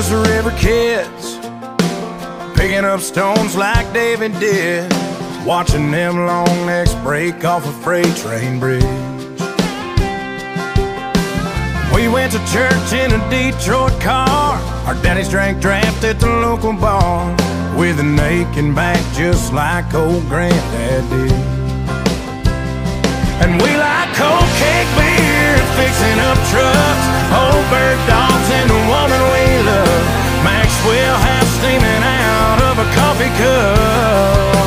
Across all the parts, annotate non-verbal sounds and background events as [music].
just river kids, picking up stones like David did, watching them long necks break off a freight train bridge. We went to church in a Detroit car. Our daddies drank draft at the local bar with an aching back just like old granddad did. And we like cold cake beer, fixing up trucks, old bird dogs, and the woman we love. Maxwell House steaming out of a coffee cup.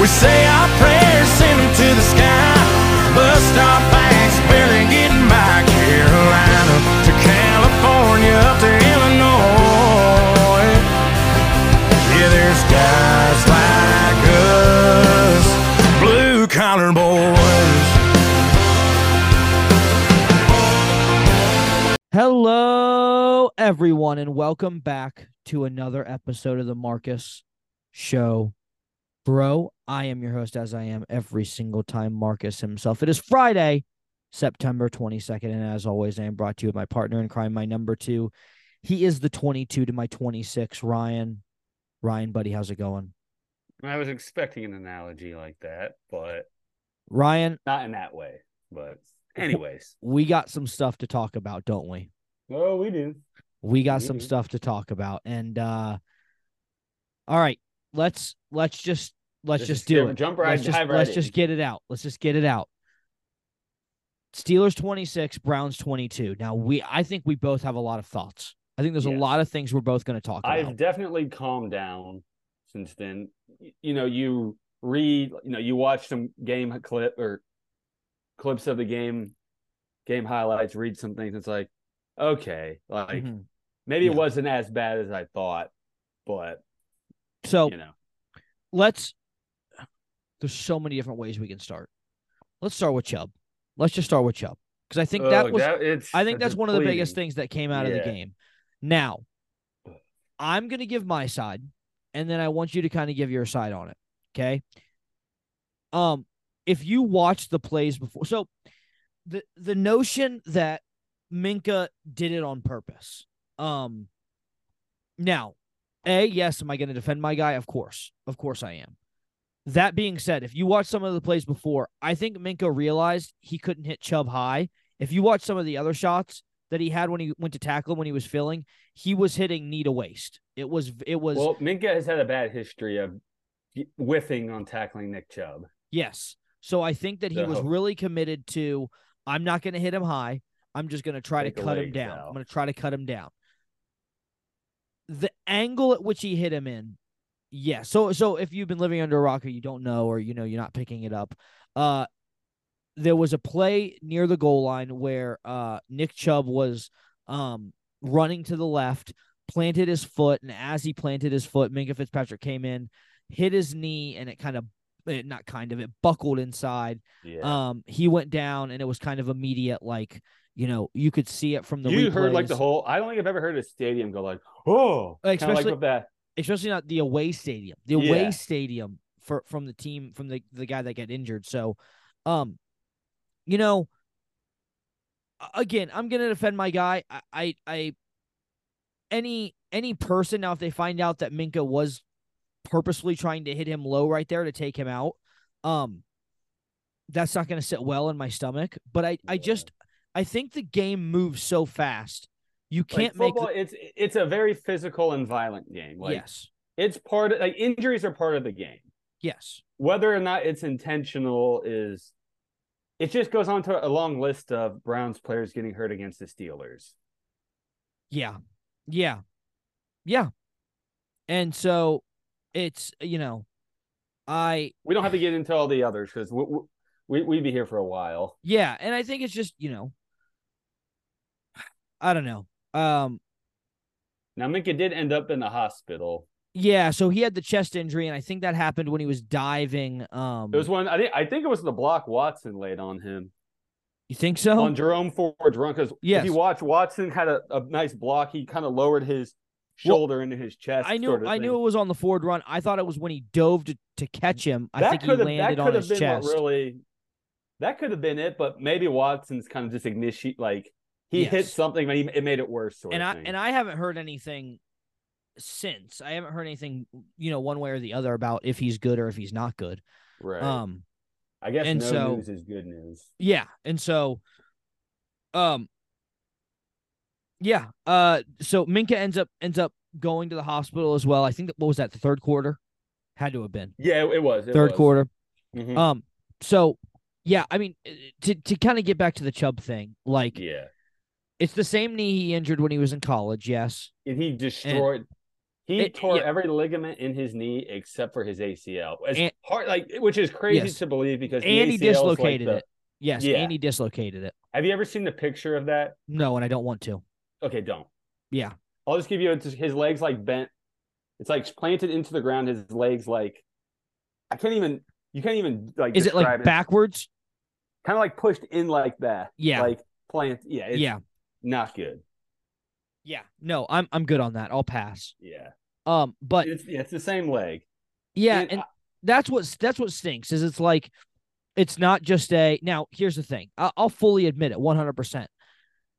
We say our prayers, send them to the sky. Bus stop Hello, everyone, and welcome back to another episode of the Marcus Show. Bro, I am your host, as I am every single time, Marcus himself. It is Friday, September 22nd, and as always, I am brought to you with my partner in crime, my number two. He is the 22 to my 26, Ryan. Ryan, buddy, how's it going? I was expecting an analogy like that, but Ryan, not in that way. But anyways, we got some stuff to talk about, don't we? oh, we do. we got We some do. stuff to talk about and uh all right let's let's just let's just just do it jump right- let's just, right let's in. just get it out let's just get it out steelers 26 browns 22 now we i think we both have a lot of thoughts i think there's a lot of things we're both going to talk I've about definitely calmed down since then. You know, you read, you know, you watch some game clip or clips of the game, game highlights, read some things. It's like, okay, like Mhm. maybe Yeah. it wasn't as bad as I thought, but so you know, let's there's so many different ways we can start let's start with chubb let's just start with chubb because i think that Ugh, was it's, I think that's one of the biggest things that came out of the game. Now, I'm going to give my side, and then I want you to kind of give your side on it. Okay. Um, if you watch the plays before, so the the notion that Minkah did it on purpose. Um, now, a yes, am I going to defend my guy? Of course, of course I am. That being said, if you watch some of the plays before, I think Minkah realized he couldn't hit Chubb high. If you watch some of the other shots that he had when he went to tackle when he was filling, he was hitting knee to waist. It was it was Well, Minkah has had a bad history of whiffing on tackling Nick Chubb. yes. So I think that he was really committed to I'm not going to hit him high. I'm just going to try to Take cut him down. I'm going to try to cut him down. The angle at which he hit him in, yeah. So so if you've been living under a rock or you don't know or you know you're not picking it up, uh there was a play near the goal line where uh Nick Chubb was um running to the left, planted his foot, and as he planted his foot, Minkah Fitzpatrick came in, hit his knee, and it kind of not kind of it buckled inside. Yeah. Um, he went down, and it was kind of immediate, like you know, you could see it from the you heard like the whole. I don't think I've ever heard a stadium go like, oh, Like, Kinda like especially- that. especially not the away stadium. The away Yeah. stadium for from the team from the the guy that got injured. So, um, you know, again, I'm gonna defend my guy. I I, I any any person now if they find out that Minkah was purposefully trying to hit him low right there to take him out, um, that's not gonna sit well in my stomach. But I I just I think the game moves so fast. You can't make football. the, It's it's a very physical and violent game. Like yes it's part of like injuries are part of the game. yes Whether or not it's intentional is. It just goes on to a long list of Browns players getting hurt against the Steelers. Yeah. Yeah. Yeah. And so it's, you know, I, We don't have to get into all the others because we, we we'd be here for a while. yeah. And I think it's just, you know, I don't know. Um, Now Minkah did end up in the hospital. yeah. So he had the chest injury, and I think that happened when he was diving. Um, It was one. I think. I think it was the block Watson laid on him you think so? on Jerome Ford's run. Because Yes. if you watch, Watson had a, a nice block. He kind of lowered his Well, shoulder into his chest. I knew, sort of I knew it was on the forward run. I thought it was when he dove to, to catch him. I that think he landed on his chest. really. That could have been it, but maybe Watson's kind of just initiate like he hit something, but he, it made it worse. Sort and of I thing. and I haven't heard anything since. I haven't heard anything, you know, one way or the other about if he's good or if he's not good. right. Um, I guess and no so- news is good news. yeah, and so, um, yeah, uh, so Minkah ends up ends up going to the hospital as well. I think that what was that the third quarter, had to have been Yeah, it, was it third was. quarter. Mhm. Um, so yeah, I mean, uh, to to kind of get back to the Chubb thing, like yeah, it's the same knee he injured when he was in college. Yes, and he destroyed. he it- tore yeah. every ligament in his knee except for his ACL. As And- hard, like which is crazy Yes. to believe because and he is like dislocated the- it. Yes, Yeah. and he dislocated it. Have you ever seen the picture of that? No, and I don't want to. Okay, don't. Yeah, I'll just give you his legs like bent. It's like planted into the ground. His legs like I can't even. You can't even like. is it like describe backwards? Kind of like pushed in like that. Yeah. Like plant. Yeah. It's yeah, Not good. yeah. No, I'm I'm good on that. I'll pass. Yeah. Um, but It's yeah, it's the same leg. yeah, and and I- that's what that's what stinks is it's like it's not just a now here's the thing I- i'll fully admit it 100%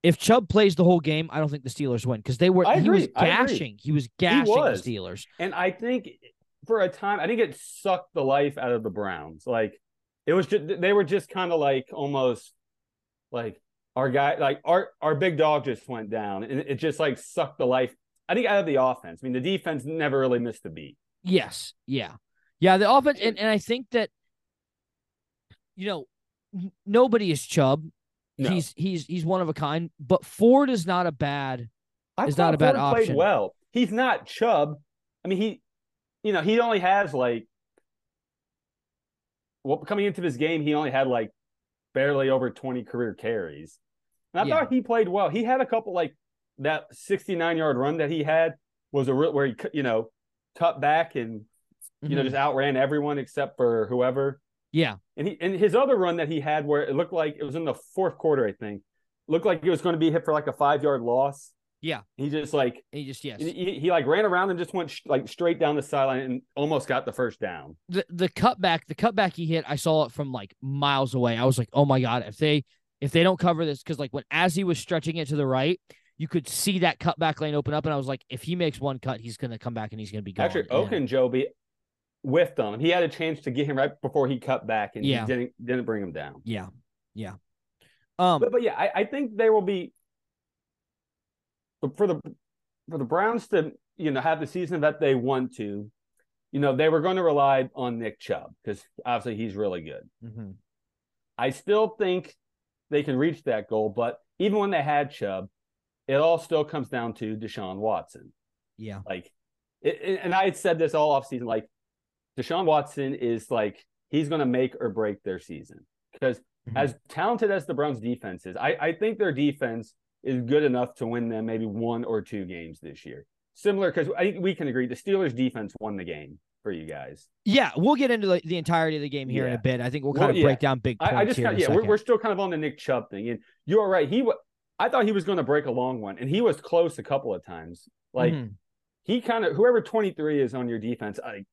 if chubb plays the whole game i don't think the steelers win because they were I he was agree, gashing he was gashing was. the steelers And I think for a time, I think it sucked the life out of the Browns. Like it was just they were just kind of like almost like our guy, like our our big dog just went down, and it just like sucked the life. I think out of the offense. I mean, the defense never really missed a beat. yes yeah yeah the offense and, and i think that you know nobody is chubb No. he's he's he's one of a kind but ford is not a bad I is not a bad Ford played option. well. He's not Chubb. I mean, he, you know, he only has like, well, coming into this game, he only had like barely over twenty career carries. And I Yeah. thought he played well. He had a couple like that sixty nine yard run that he had was a real where he, you know, cut back and you know Mhm. just outran everyone except for whoever. Yeah And he and his other run that he had where it looked like it was in the fourth quarter, I think, looked like it was going to be hit for like a five yard loss. Yeah. He just like he just yes he, he, like ran around and just went sh- like straight down the sideline and almost got the first down. the the cutback, the cutback he hit, I saw it from like miles away. I was like, oh my god, if they if they don't cover this, because like when as he was stretching it to the right, you could see that cutback lane open up, and I was like, if he makes one cut, he's gonna come back and he's gonna be gone. Actually, And- Whiffed him. He had a chance to get him right before he cut back, and Yeah. he didn't didn't bring him down. yeah, yeah. Um, But but yeah, I, I think there will be for the for the Browns to you know have the season that they want to. You know they were going to rely on Nick Chubb because obviously he's really good. mhm. I still think they can reach that goal, but even when they had Chubb, it all still comes down to Deshaun Watson. yeah, Like, it, it- and I had said this all offseason, like, Deshaun Watson is like, he's going to make or break their season. Because Mhm. as talented as the Browns defense is, I, I think their defense is good enough to win them maybe one or two games this year. Similar, because I think we can agree the Steelers defense won the game for you guys. yeah. We'll get into the, the entirety of the game here in a bit. I think we'll Well, kind of yeah. break down big points I, I just here. kind of, yeah, we're, we're still kind of on the Nick Chubb thing. And you're right. He, I thought he was going to break a long one, and he was close a couple of times. Like, Mhm. he kind of whoever 23 is on your defense, like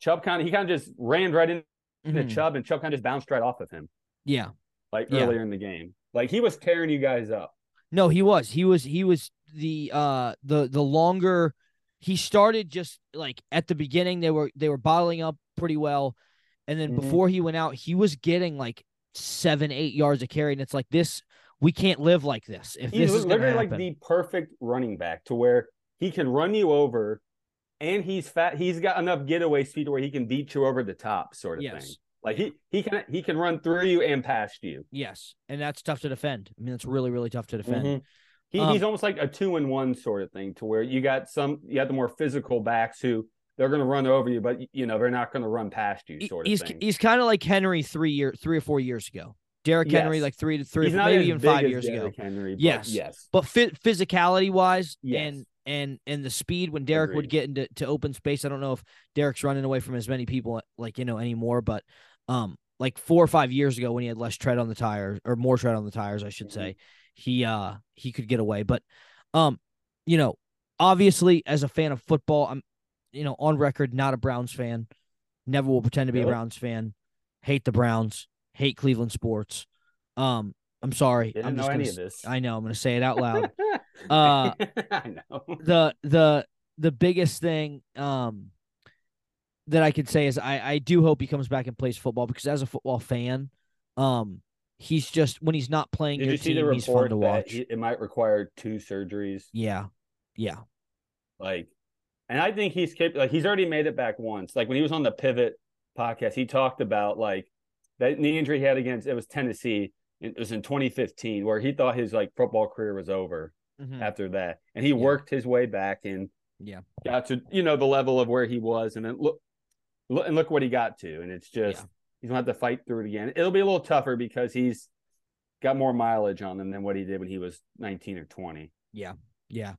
Chubb kind of he kind of just ran right into Mhm. Chubb and Chubb kind of just bounced right off of him yeah. like Yeah. earlier in the game. Like he was tearing you guys up. No, he was. He was. He was the uh the the longer he started just like at the beginning they were they were bottling up pretty well, and then Mhm. before he went out he was getting like seven eight yards of carry, and it's like this we can't live like this if He's this is literally like the perfect running back to where he can run you over and he's fat. He's got enough getaway speed where he can beat you over the top sort of thing. yes, Like he he can he can run through you and past you. yes, and that's tough to defend. I mean, it's really really tough to defend. Mhm. He, Um, he's almost like a two in one sort of thing to where you got some you got the more physical backs who they're going to run over you, but you know they're not going to run past you sort he's of thing. he's kind of like Henry three year three or four years ago. Derrick Henry Yes. like three to three, He's maybe even five years ago. Henry, but Yes. yes, but fit physicality wise Yes. and and and the speed when Derrick would get into to open space. I don't know if Derrick's running away from as many people like you know anymore, but um like four or five years ago when he had less tread on the tires or more tread on the tires, I should say, he uh he could get away. But um, you know, obviously as a fan of football, I'm you know on record not a Browns fan. Never will pretend to be a Browns fan. Hate the Browns. Hate Cleveland sports. Um, I'm sorry. I'm know just any gonna, of this. I know. I'm going to say it out loud. [laughs] Uh, [laughs] I know. the the the biggest thing um that I could say is I I do hope he comes back and plays football because as a football fan, um he's just when he's not playing Did you see the team, he's fun report to that he, it might require two surgeries? yeah. Yeah. Like, and I think he's capable. Like, he's already made it back once. Like when he was on the Pivot podcast, he talked about like that knee injury he had against it was Tennessee. It was in 2015, where he thought his like football career was over Mhm. after that, and he worked his way back and Yeah. got to you know the level of where he was, and then look, look and look what he got to, and it's just Yeah. he's gonna have to fight through it again. It'll be a little tougher because he's got more mileage on him than what he did when he was 19 or 20. Yeah. Yeah.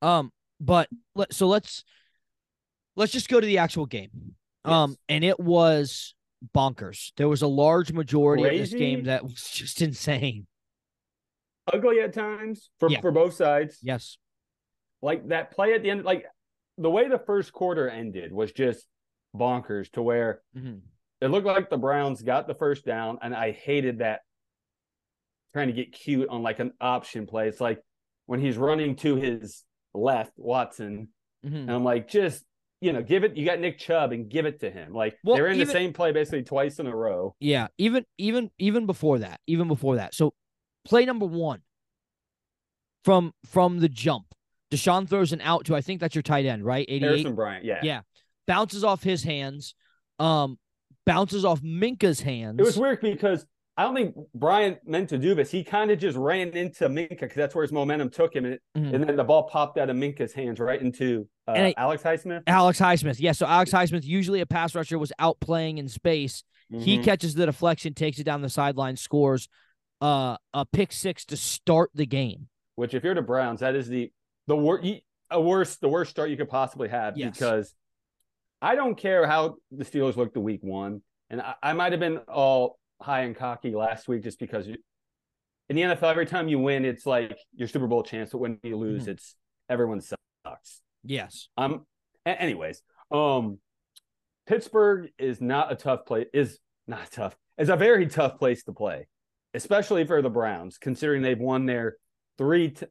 Um but let so let's let's just go to the actual game. Um and it was bonkers. There was a large majority of this game that was just insane. Ugly at times for Yeah. for both sides. Yes. like that play at the end, like the way the first quarter ended was just bonkers to where Mhm. it looked like the Browns got the first down, and I hated that trying to get cute on like an option play. It's like when he's running to his left, Watson, Mhm. and I'm like, just you know, give it. You got Nick Chubb and give it to him. Like Well, they're in even- the same play basically twice in a row. Yeah, even even even before that, even before that. So play number one from from the jump. Deshaun throws an out to I think that's your tight end, right? 88. Harrison Bryant, yeah. Yeah. Bounces off his hands. Um bounces off Minkah's hands. It was weird because I don't think Brian meant to do this. He kind of just ran into Minkah because that's where his momentum took him, and, it, Mhm. and then the ball popped out of Minkah's hands right into uh, I- Alex Highsmith. Alex Highsmith. Yeah, so Alex Highsmith, usually a pass rusher, was out playing in space. He Mhm. catches the deflection, takes it down the sideline, scores uh, a pick six to start the game. Which, if you're the Browns, that is the the worst, a worst, the worst start you could possibly have Yes. because I don't care how the Steelers looked the week one, and I, I might have been all high and cocky last week just because you, in the NFL, every time you win, it's like your Super Bowl chance, but when you lose, Mhm. it's everyone sucks. Yes. Um. anyways, um, Pittsburgh is not a tough place. Is not tough. It's a very tough place to play, especially for the Browns, considering they've won there three, t-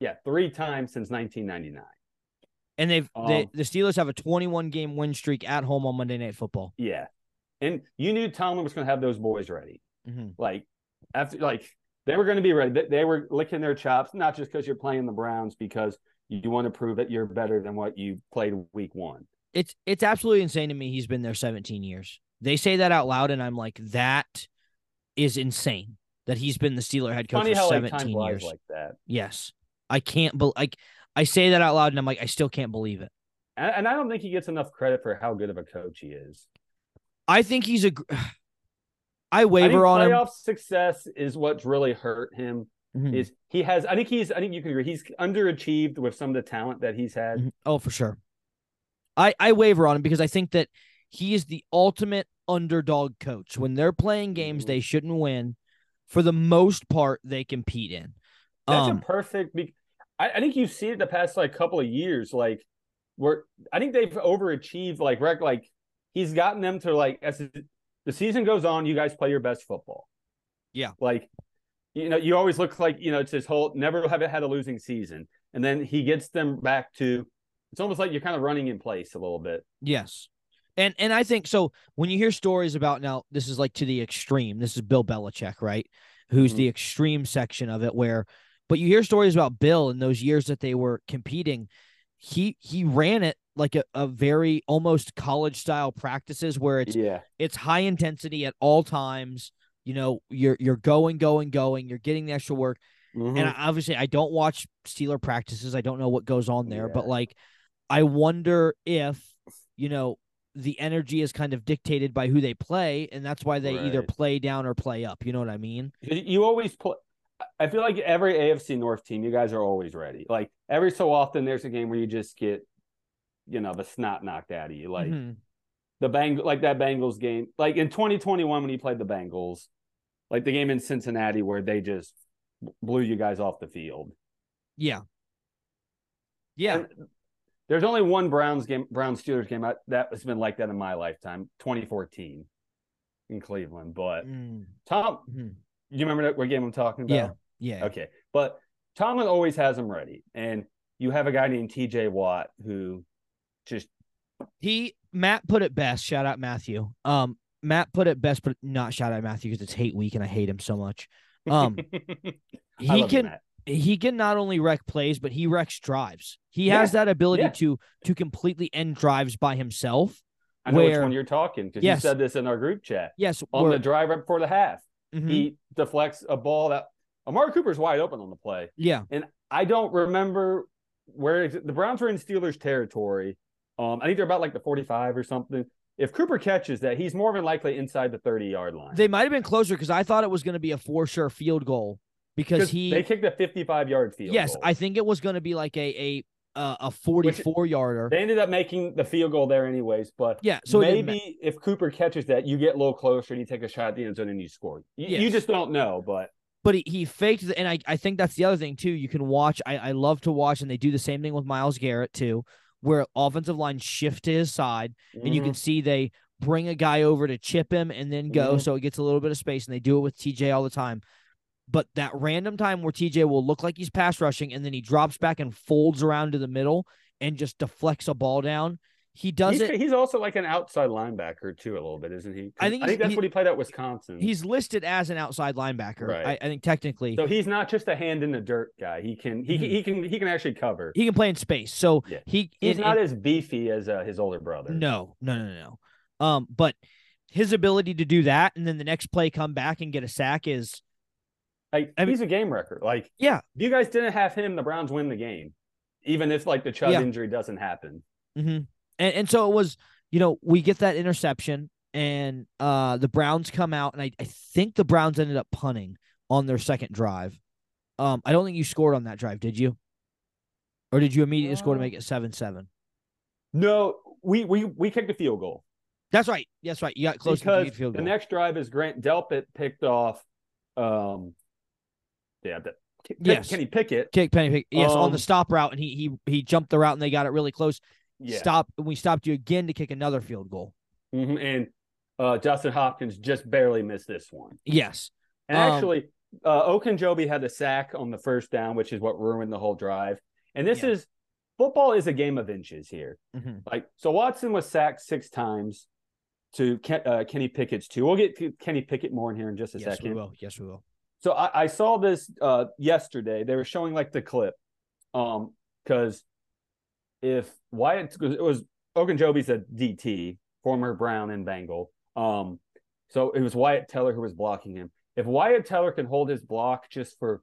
yeah, three times since 1999. And they've they, Um, the Steelers have a 21 game win streak at home on Monday Night Football. Yeah, and you knew Tomlin was going to have those boys ready. hmm Like after, like they were going to be ready. They, they were licking their chops, not just because you're playing the Browns, because you want to prove that you're better than what you played week one. It's it's absolutely insane to me. He's been there 17 years. They say that out loud, and I'm like, that is insane that he's been the Steeler head coach Funny for how like 17 time years. like that. yes, I can't. believe. like I say that out loud, and I'm like, I still can't believe it. And, and I don't think he gets enough credit for how good of a coach he is. I think he's a. I gr- [sighs] I waver on him. success is what's really hurt him. Mhm. Is he has? I think he's. I think you can agree. He's underachieved with some of the talent that he's had. Mhm. Oh, for sure. I I waver on him because I think that he is the ultimate underdog coach. When they're playing games Mhm. they shouldn't win, for the most part they compete in. That's Um, a perfect. Be- I, I think you've seen it the past like couple of years. Like where I think they've overachieved. Like rec. Like he's gotten them to like as the season goes on, you guys play your best football. Yeah. Like you know, you always look like you know it's his whole never have had a losing season, and then he gets them back to. It's almost like you're kind of running in place a little bit. Yes. And and I think so when you hear stories about now this is like to the extreme. This is Bill Belichick, right? Who's Mhm. the extreme section of it where but you hear stories about Bill in those years that they were competing. He he ran it like a, a very almost college style practices where it's yeah. it's high intensity at all times. You know, you're you're going, going, going, you're getting the extra work. Mhm. And I, obviously, I don't watch Steeler practices. I don't know what goes on there, but like, I wonder if you know the energy is kind of dictated by who they play, and that's why they either play down or play up. You know what I mean? You always put. I feel like every AFC North team, you guys are always ready. Like every so often, there's a game where you just get, you know, the snot knocked out of you. Like Mhm. the Bang, like that Bengals game, like in 2021 when he played the Bengals, like the game in Cincinnati where they just blew you guys off the field. yeah, yeah, And there's only one Browns game, Browns Steelers game out that has been like that in my lifetime, 2014 in Cleveland. But Mm, Tom, mhm. you remember that what game I'm talking about? Yeah. Yeah. Okay. But Tomlin always has them ready. And you have a guy named TJ Watt who just He Matt put it best. Shout out Matthew. Um, Matt put it best, but not shout out Matthew because it's hate week and I hate him so much. Um, [laughs] he can Matt. he can not only wreck plays, but he wrecks drives. He Yeah, has that ability yeah. to to completely end drives by himself. I know which one you're talking because Yes. you said this in our group chat. Yes, On where- the drive right before the half, mhm, he deflects a ball that Amari Cooper's wide open on the play. yeah, And I don't remember where the Browns were in Steelers territory. Um, I think they're about like the 45 or something. If Cooper catches that, he's more than likely inside the 30 yard line. they might have been closer because I thought it was going to be a for sure field goal because he. they kicked a 55 yard field. yes, goal. I think it was going to be like a a uh, a forty four yarder. They ended up making the field goal there anyways, but Yeah, so it didn't ma- maybe if Cooper catches that, you get a little closer and you take a shot at the end zone and you score. You, you just don't know, but but he, he faked the, and I, I think that's the other thing too. You can watch. I, I love to watch, and they do the same thing with Myles Garrett too, where offensive line shift to his side, and you can see they bring a guy over to chip him and then go, Mhm. so it gets a little bit of space, and they do it with TJ all the time. But that random time where TJ will look like he's pass rushing, and then he drops back and folds around to the middle and just deflects a ball down. He does he's, it. he's also like an outside linebacker too, a little bit, isn't he? I think I think that's he- what he played at Wisconsin. He's listed as an outside linebacker. Right. I, I think technically so he's not just a hand in the dirt guy. He can he, Mhm. can he can he can actually cover. he can play in space. So Yeah. he He's in- not in- as beefy as uh, his older brother. No, no, no, no. Um, but his ability to do that and then the next play come back and get a sack is like I mean- he's a game wrecker. Like yeah. if you guys didn't have him, the Browns win the game, even if like the Chubb Yeah. injury doesn't happen. hmm And and so it was, you know, we get that interception and uh the Browns come out and I, I think the Browns ended up punting on their second drive. Um, I don't think you scored on that drive, did you? Or did you immediately score to Uh, make it seven seven? No, we we we kicked a field goal. That's right. That's right. You got close to because the field the next drive is Grant Delpit picked off um yeah, the, K- Yes. Kenny Pickett. Kick Penny Pick. Yes, on the Um, stop route, and he he he jumped the route and they got it really close. Yeah. Stop. We stopped you again to kick another field goal. Mhm, And uh Dustin Hopkins just barely missed this one. Yes. And Um, actually, uh Ogunjobi had the sack on the first down, which is what ruined the whole drive. And this Yeah. is football is a game of inches here. Mhm. Like so Watson was sacked six times to Ken, uh, Kenny Pickett's two. We'll get to Kenny Pickett more in here in just a Yes, second. we will. Yes, we will. So I, I saw this uh yesterday. They were showing like the clip, um, because if Wyatt it was Ogunjobi's a DT, former Brown and Bengal. Um, so it was Wyatt Teller who was blocking him. If Wyatt Teller can hold his block just for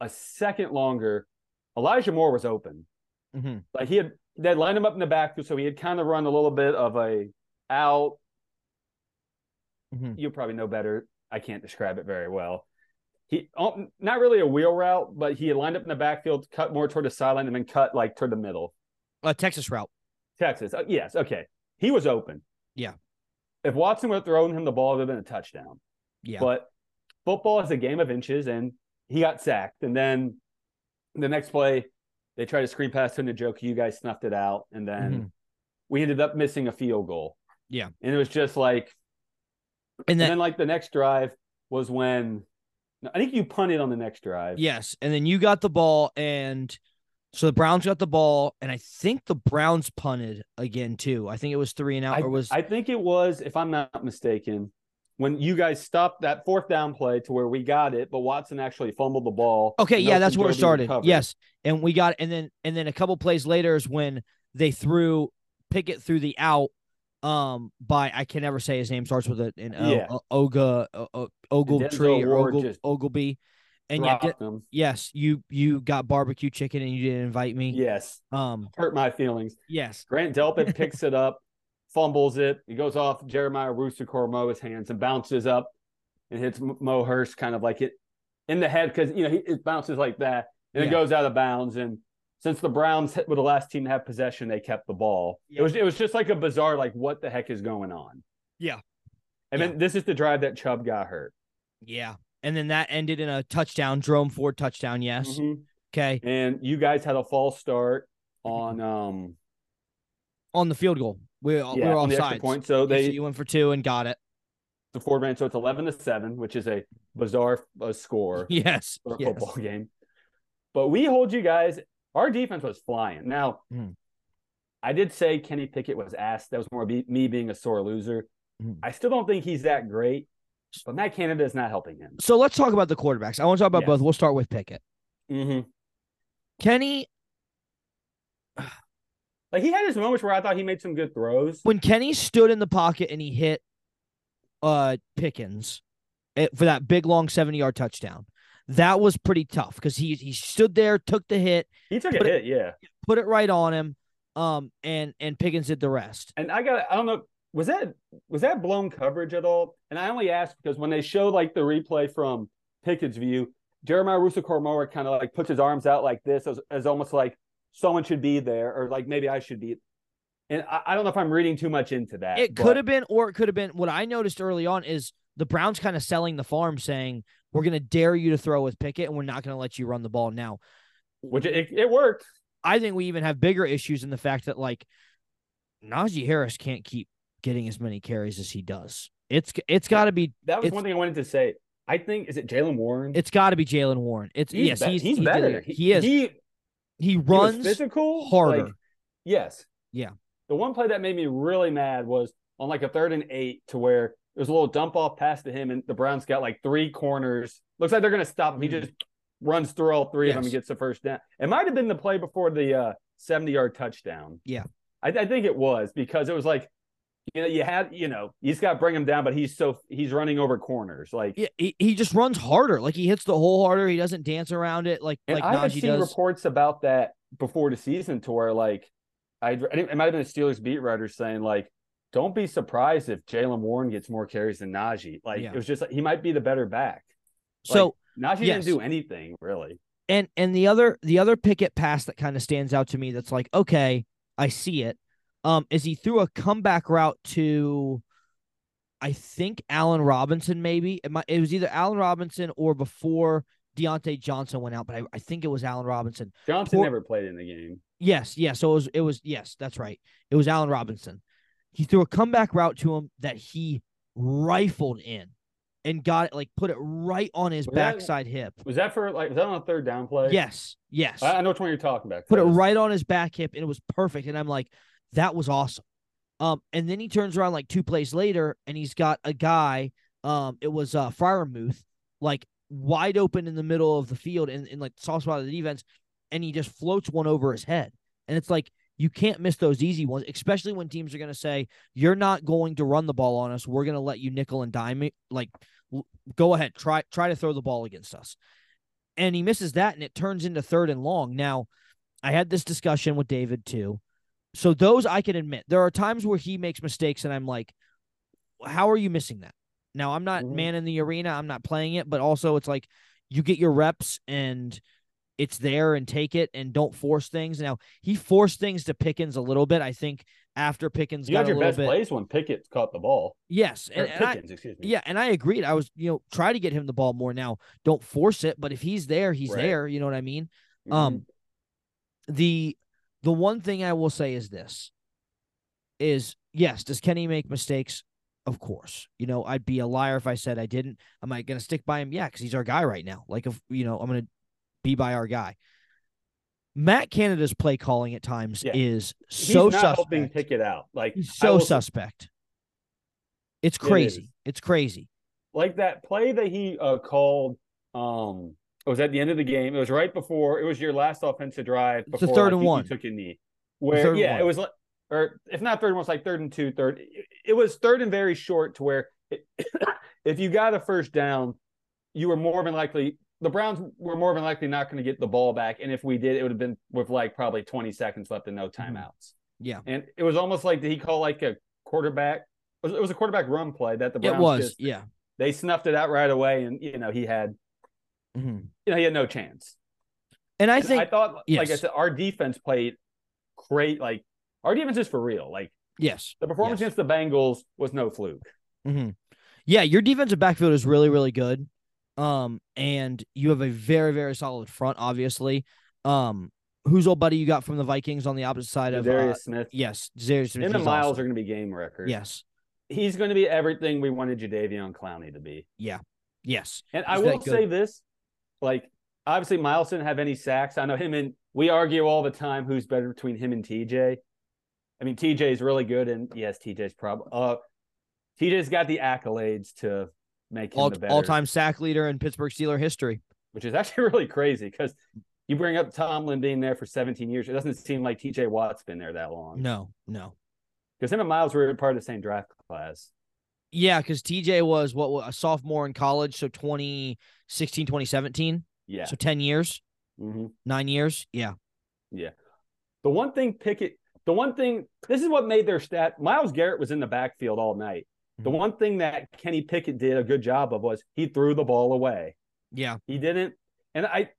a second longer, Elijah Moore was open. Mhm. Like he had they lined him up in the backfield, so he had kind of run a little bit of a out. Mhm. You probably know better. I can't describe it very well. He oh, not really a wheel route, but he had lined up in the backfield, cut more toward the sideline, and then cut like toward the middle. Uh, Texas route. Texas, uh, yes, okay. He was open. Yeah. If Watson would have thrown him the ball, it would have been a touchdown. Yeah. But football is a game of inches, and he got sacked. And then the next play, they tried to screen pass to Njoku. You guys snuffed it out, and then Mhm. we ended up missing a field goal. Yeah. and it was just like, and and then then like the next drive was when I think you punted on the next drive. yes, and then you got the ball, and so the Browns got the ball, and I think the Browns punted again too. I think it was three and out, I, or was I think it was, if I'm not mistaken, when you guys stopped that fourth down play to where we got it, but Watson actually fumbled the ball. okay. Yeah, that's where it started. recovered. Yes, and we got, and then and then a couple plays later is when they threw Pickett through the out. Um, by I can never say his name starts with an O, Yeah. Oga, Ogletree or Ogle, Ogleby, and dropped them. yes, you you got barbecue chicken and you didn't invite me. Yes, Um, hurt my feelings. yes, Grant Delpit [laughs] picks it up, fumbles it. He goes off Jeremiah Owusu-Koramoah's hands and bounces up and hits Mo Hurst kind of like it in the head because you know he, it bounces like that and Yeah. it goes out of bounds. And since the Browns were the last team to have possession, they kept the ball. Yeah. It was it was just like a bizarre like what the heck is going on? Yeah. And then this is the drive that Chubb got hurt. yeah, and then that ended in a touchdown, Jerome Ford touchdown. Yes, Mhm. okay, And you guys had a false start on um on the field goal, we we were on the extra point. So they you went for two and got it. the Ford Ranch. So it's eleven to seven, which is a bizarre uh, score [laughs] Yes. for a yes. football game. But we hold you guys. Our defense was flying. Now, Mm. I did say Kenny Pickett was asked. That was more be, me being a sore loser. Mm. I still don't think he's that great, but Matt Canada is not helping him. So let's talk about the quarterbacks. I want to talk about Yes. both. We'll start with Pickett. Mm-hmm. Kenny, [sighs] Like he had his moments where I thought he made some good throws. when Kenny stood in the pocket and he hit uh Pickens eh, for that big long 70 yard touchdown, that was pretty tough because he he stood there, took the hit, He took a hit, yeah. put it right on him, um, and and Pickens did the rest. And I got I don't know was that was that blown coverage at all? And I only asked because when they show like the replay from Pickett's view, Jeremiah Owusu-Koramoah kind of like puts his arms out like this as, as almost like someone should be there or like maybe I should be. And I, I don't know if I'm reading too much into that. It but- could have been, or it could have been. What I noticed early on is the Browns kind of selling the farm, saying we're going to dare you to throw with Pickett, and we're not going to let you run the ball. Now, which it, it worked. I think we even have bigger issues in the fact that like Najee Harris can't keep getting as many carries as he does. It's it's got to be That was one thing I wanted to say. I think is it Jaylen Warren? it's got to be Jaylen Warren. It's he's yes, be- he's he's he better. it. He, is. He, He, he runs physical harder. like- yes. Yeah. The one play that made me really mad was on like a third and eight to where there was a little dump off pass to him, and the Browns got like three corners. Looks like they're going to stop him. He Mhm. just runs through all three of them and gets the first down. It might have been the play before the uh, 70 yard touchdown. Yeah. I, I think it was because it was like, you know, you had, you know, you just got to bring him down, but he's so, he's running over corners. Like, yeah, he, he just runs harder. Like he hits the hole harder. He doesn't dance around it like like I had Najee seen does. reports about that before the season to where like I, it might have been the Steelers beat writer saying like, don't be surprised if Jaylen Warren gets more carries than Najee. Like Yeah. it was just like he might be the better back. so Najee yes. didn't do anything really. and and the other the other Pickett pass that kind of stands out to me that's like okay I see it um is he threw a comeback route to I think Allen Robinson maybe it might it was either Allen Robinson or before Diontae Johnson went out but I, I think it was Allen Robinson Johnson Poor- never played in the game. yes yes so it was it was yes that's right it was Allen Robinson he threw a comeback route to him that he rifled in and got it like put it right on his Was that- backside hip Was that for like was that on a third down play? yes yes I, I know which one you're talking about. put it right on his back hip and it was perfect. And I'm like, that was awesome. Um, and then he turns around like two plays later and he's got a guy, um, it was uh Freiermuth, like wide open in the middle of the field in, in like soft spot of the defense, and he just floats one over his head. And it's like you can't miss those easy ones, especially when teams are gonna say, You're not going to run the ball on us. We're gonna let you nickel and dime it. Like go ahead, try try to throw the ball against us. And he misses that and it turns into third and long. Now I had this discussion with David too. So those I can admit. There are times where he makes mistakes and I'm like, how are you missing that? Now I'm not Mhm. man in the arena, I'm not playing it, but also it's like you get your reps and it's there and take it and don't force things. Now he forced things to Pickens a little bit. I think after Pickens You got your best bit. plays when Pickett caught the ball. Yes, and, and I, Pickens, excuse me. yeah, and I agreed. I was, you know, try to get him the ball more now. Don't force it, but if he's there, he's Right. there. You know what I mean? Mhm. Um, the the one thing I will say is this: is yes, does Kenny make mistakes? Of course. You know, I'd be a liar if I said I didn't. Am I gonna stick by him? Yeah, because he's our guy right now. Like if you know, I'm gonna be by our guy. Matt Canada's play calling at times Yeah. is so suspect. helping suspect. Pickett out. Like He's so suspect. It's crazy. is. it's crazy. like that play that he uh, called. Um, it was at the end of the game. It was right before. It was your last offensive drive. It's a Before third and you- you took a knee. Where yeah, one. it was like, or if not third and one, it's like third and two, third. It, it was third and very short to where it, [coughs] if you got a first down, you were more than likely. The Browns were more than likely not going to get the ball back, and if we did, it would have been with like probably twenty seconds left and no Mm-hmm. timeouts. Yeah. And it was almost like did he call like a quarterback? It was, it was a quarterback run play that the Browns it was. just yeah. they snuffed it out right away, and you know he had Mhm. you know he had no chance. And I And think I thought, like I said, our defense played great. Like our defense is for real. Like yes. the performance Yes. against the Bengals was no fluke. hmm Yeah, your defensive backfield is really, really good. Um, and you have a very, very solid front, obviously. Um, whose old buddy you got from the Vikings on the opposite side of uh, Darius Smith, yes, Darius Smith. him and he's Myles awesome. are going to be game records. Yes. he's going to be everything we wanted Jadeveon Clowney to be. Yeah. Yes. And I will say this, like obviously Myles didn't have any sacks. I know him and we argue all the time who's better between him and TJ. I mean, TJ is really good, and yes, TJ's probably uh, TJ's got the accolades to make him All the better, all time sack leader in Pittsburgh Steeler history. which is actually [laughs] really crazy because you bring up Tomlin being there for 17 years. It doesn't seem like TJ Watt's been there that long No, no. because him and Myles were part of the same draft class. Yeah, because TJ was what a sophomore in college, so 2016, 2017. Yeah. So 10 years, hmm nine years. Yeah. Yeah. The one thing Pickett, the one thing, this is what made their stat. Myles Garrett was in the backfield all night. The Mhm. one thing that Kenny Pickett did a good job of was he threw the ball away. Yeah. He didn't, and I,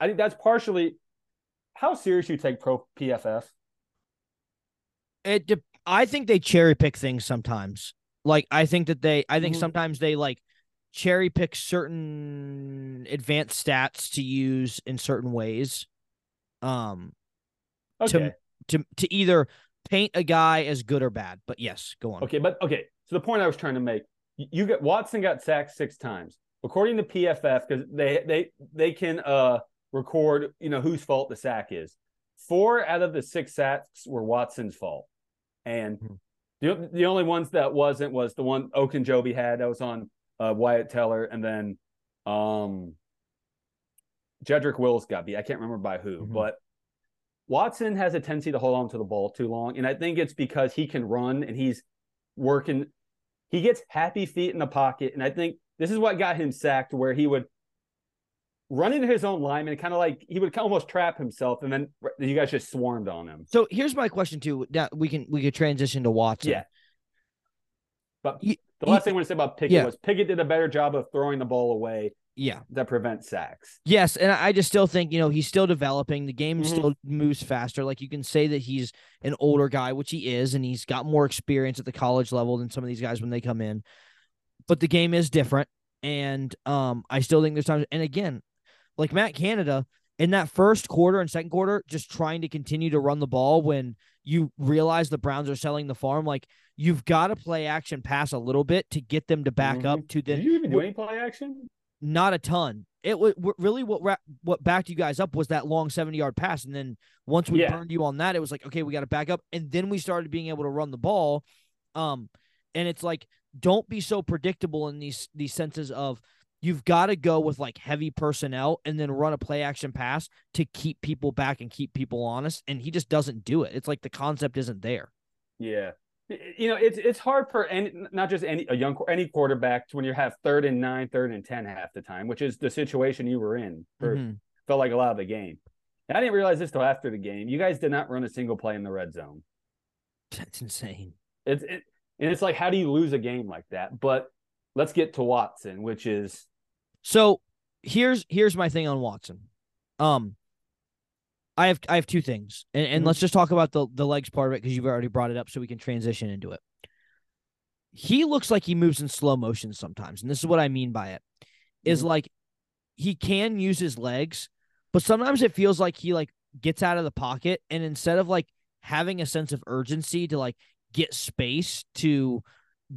I think that's partially how serious you take pro PFF. It de- I think they cherry pick things sometimes. Like I think that they I think Mhm. sometimes they like cherry pick certain advanced stats to use in certain ways. Um Okay, to to either paint a guy as good or bad. But yes, go on. okay, but okay. So the point I was trying to make, you, get Watson got sacked six times according to PFF because they they they can uh record you know whose fault the sack is. Four out of the six sacks were Watson's fault, and Mhm. the the only ones that wasn't was the one Ogunjobi had that was on uh, Wyatt Teller, and then um Jedrick Wills got beat. I can't remember by who, Mhm. but Watson has a tendency to hold on to the ball too long, and I think it's because he can run and he's working. He gets happy feet in the pocket, and I think this is what got him sacked, where he would run into his own lineman, kind of like he would almost trap himself, and then you guys just swarmed on him. So here's my question too. Now we can we could transition to Watson. Yeah. But Ye- the last ye- thing I want to say about Pickett yeah. was Pickett did a better job of throwing the ball away Yeah. that prevents sacks. Yes, and I just still think you know he's still developing. The game Mhm. still moves faster. Like you can say that he's an older guy, which he is, and he's got more experience at the college level than some of these guys when they come in. But the game is different, and um, I still think there's times. And again, like Matt Canada in that first quarter and second quarter, just trying to continue to run the ball when you realize the Browns are selling the farm. Like you've got to play action pass a little bit to get them to back up to the Did you even do any play action? not a ton. It was really what what backed you guys up was that long seventy yard pass, and then once we Yeah. burned you on that, it was like okay, we got to back up, and then we started being able to run the ball. Um, and it's like don't be so predictable in these these senses of you've got to go with like heavy personnel and then run a play action pass to keep people back and keep people honest, and he just doesn't do it. It's like the concept isn't there. Yeah. You know, it's it's hard for any not just any a young any quarterback to when you have third and nine, third and ten half the time, which is the situation you were in for Mhm. felt like a lot of the game. And I didn't realize this till after the game. You guys did not run a single play in the red zone. That's insane. It's it, and it's like how do you lose a game like that? But let's get to Watson, which is So here's here's my thing on Watson. Um I have I have two things. And, and Mhm. let's just talk about the the legs part of it because you've already brought it up so we can transition into it. He looks like he moves in slow motion sometimes. And this is what I mean by it. Is Mhm. like he can use his legs, but sometimes it feels like he like gets out of the pocket and instead of like having a sense of urgency to like get space to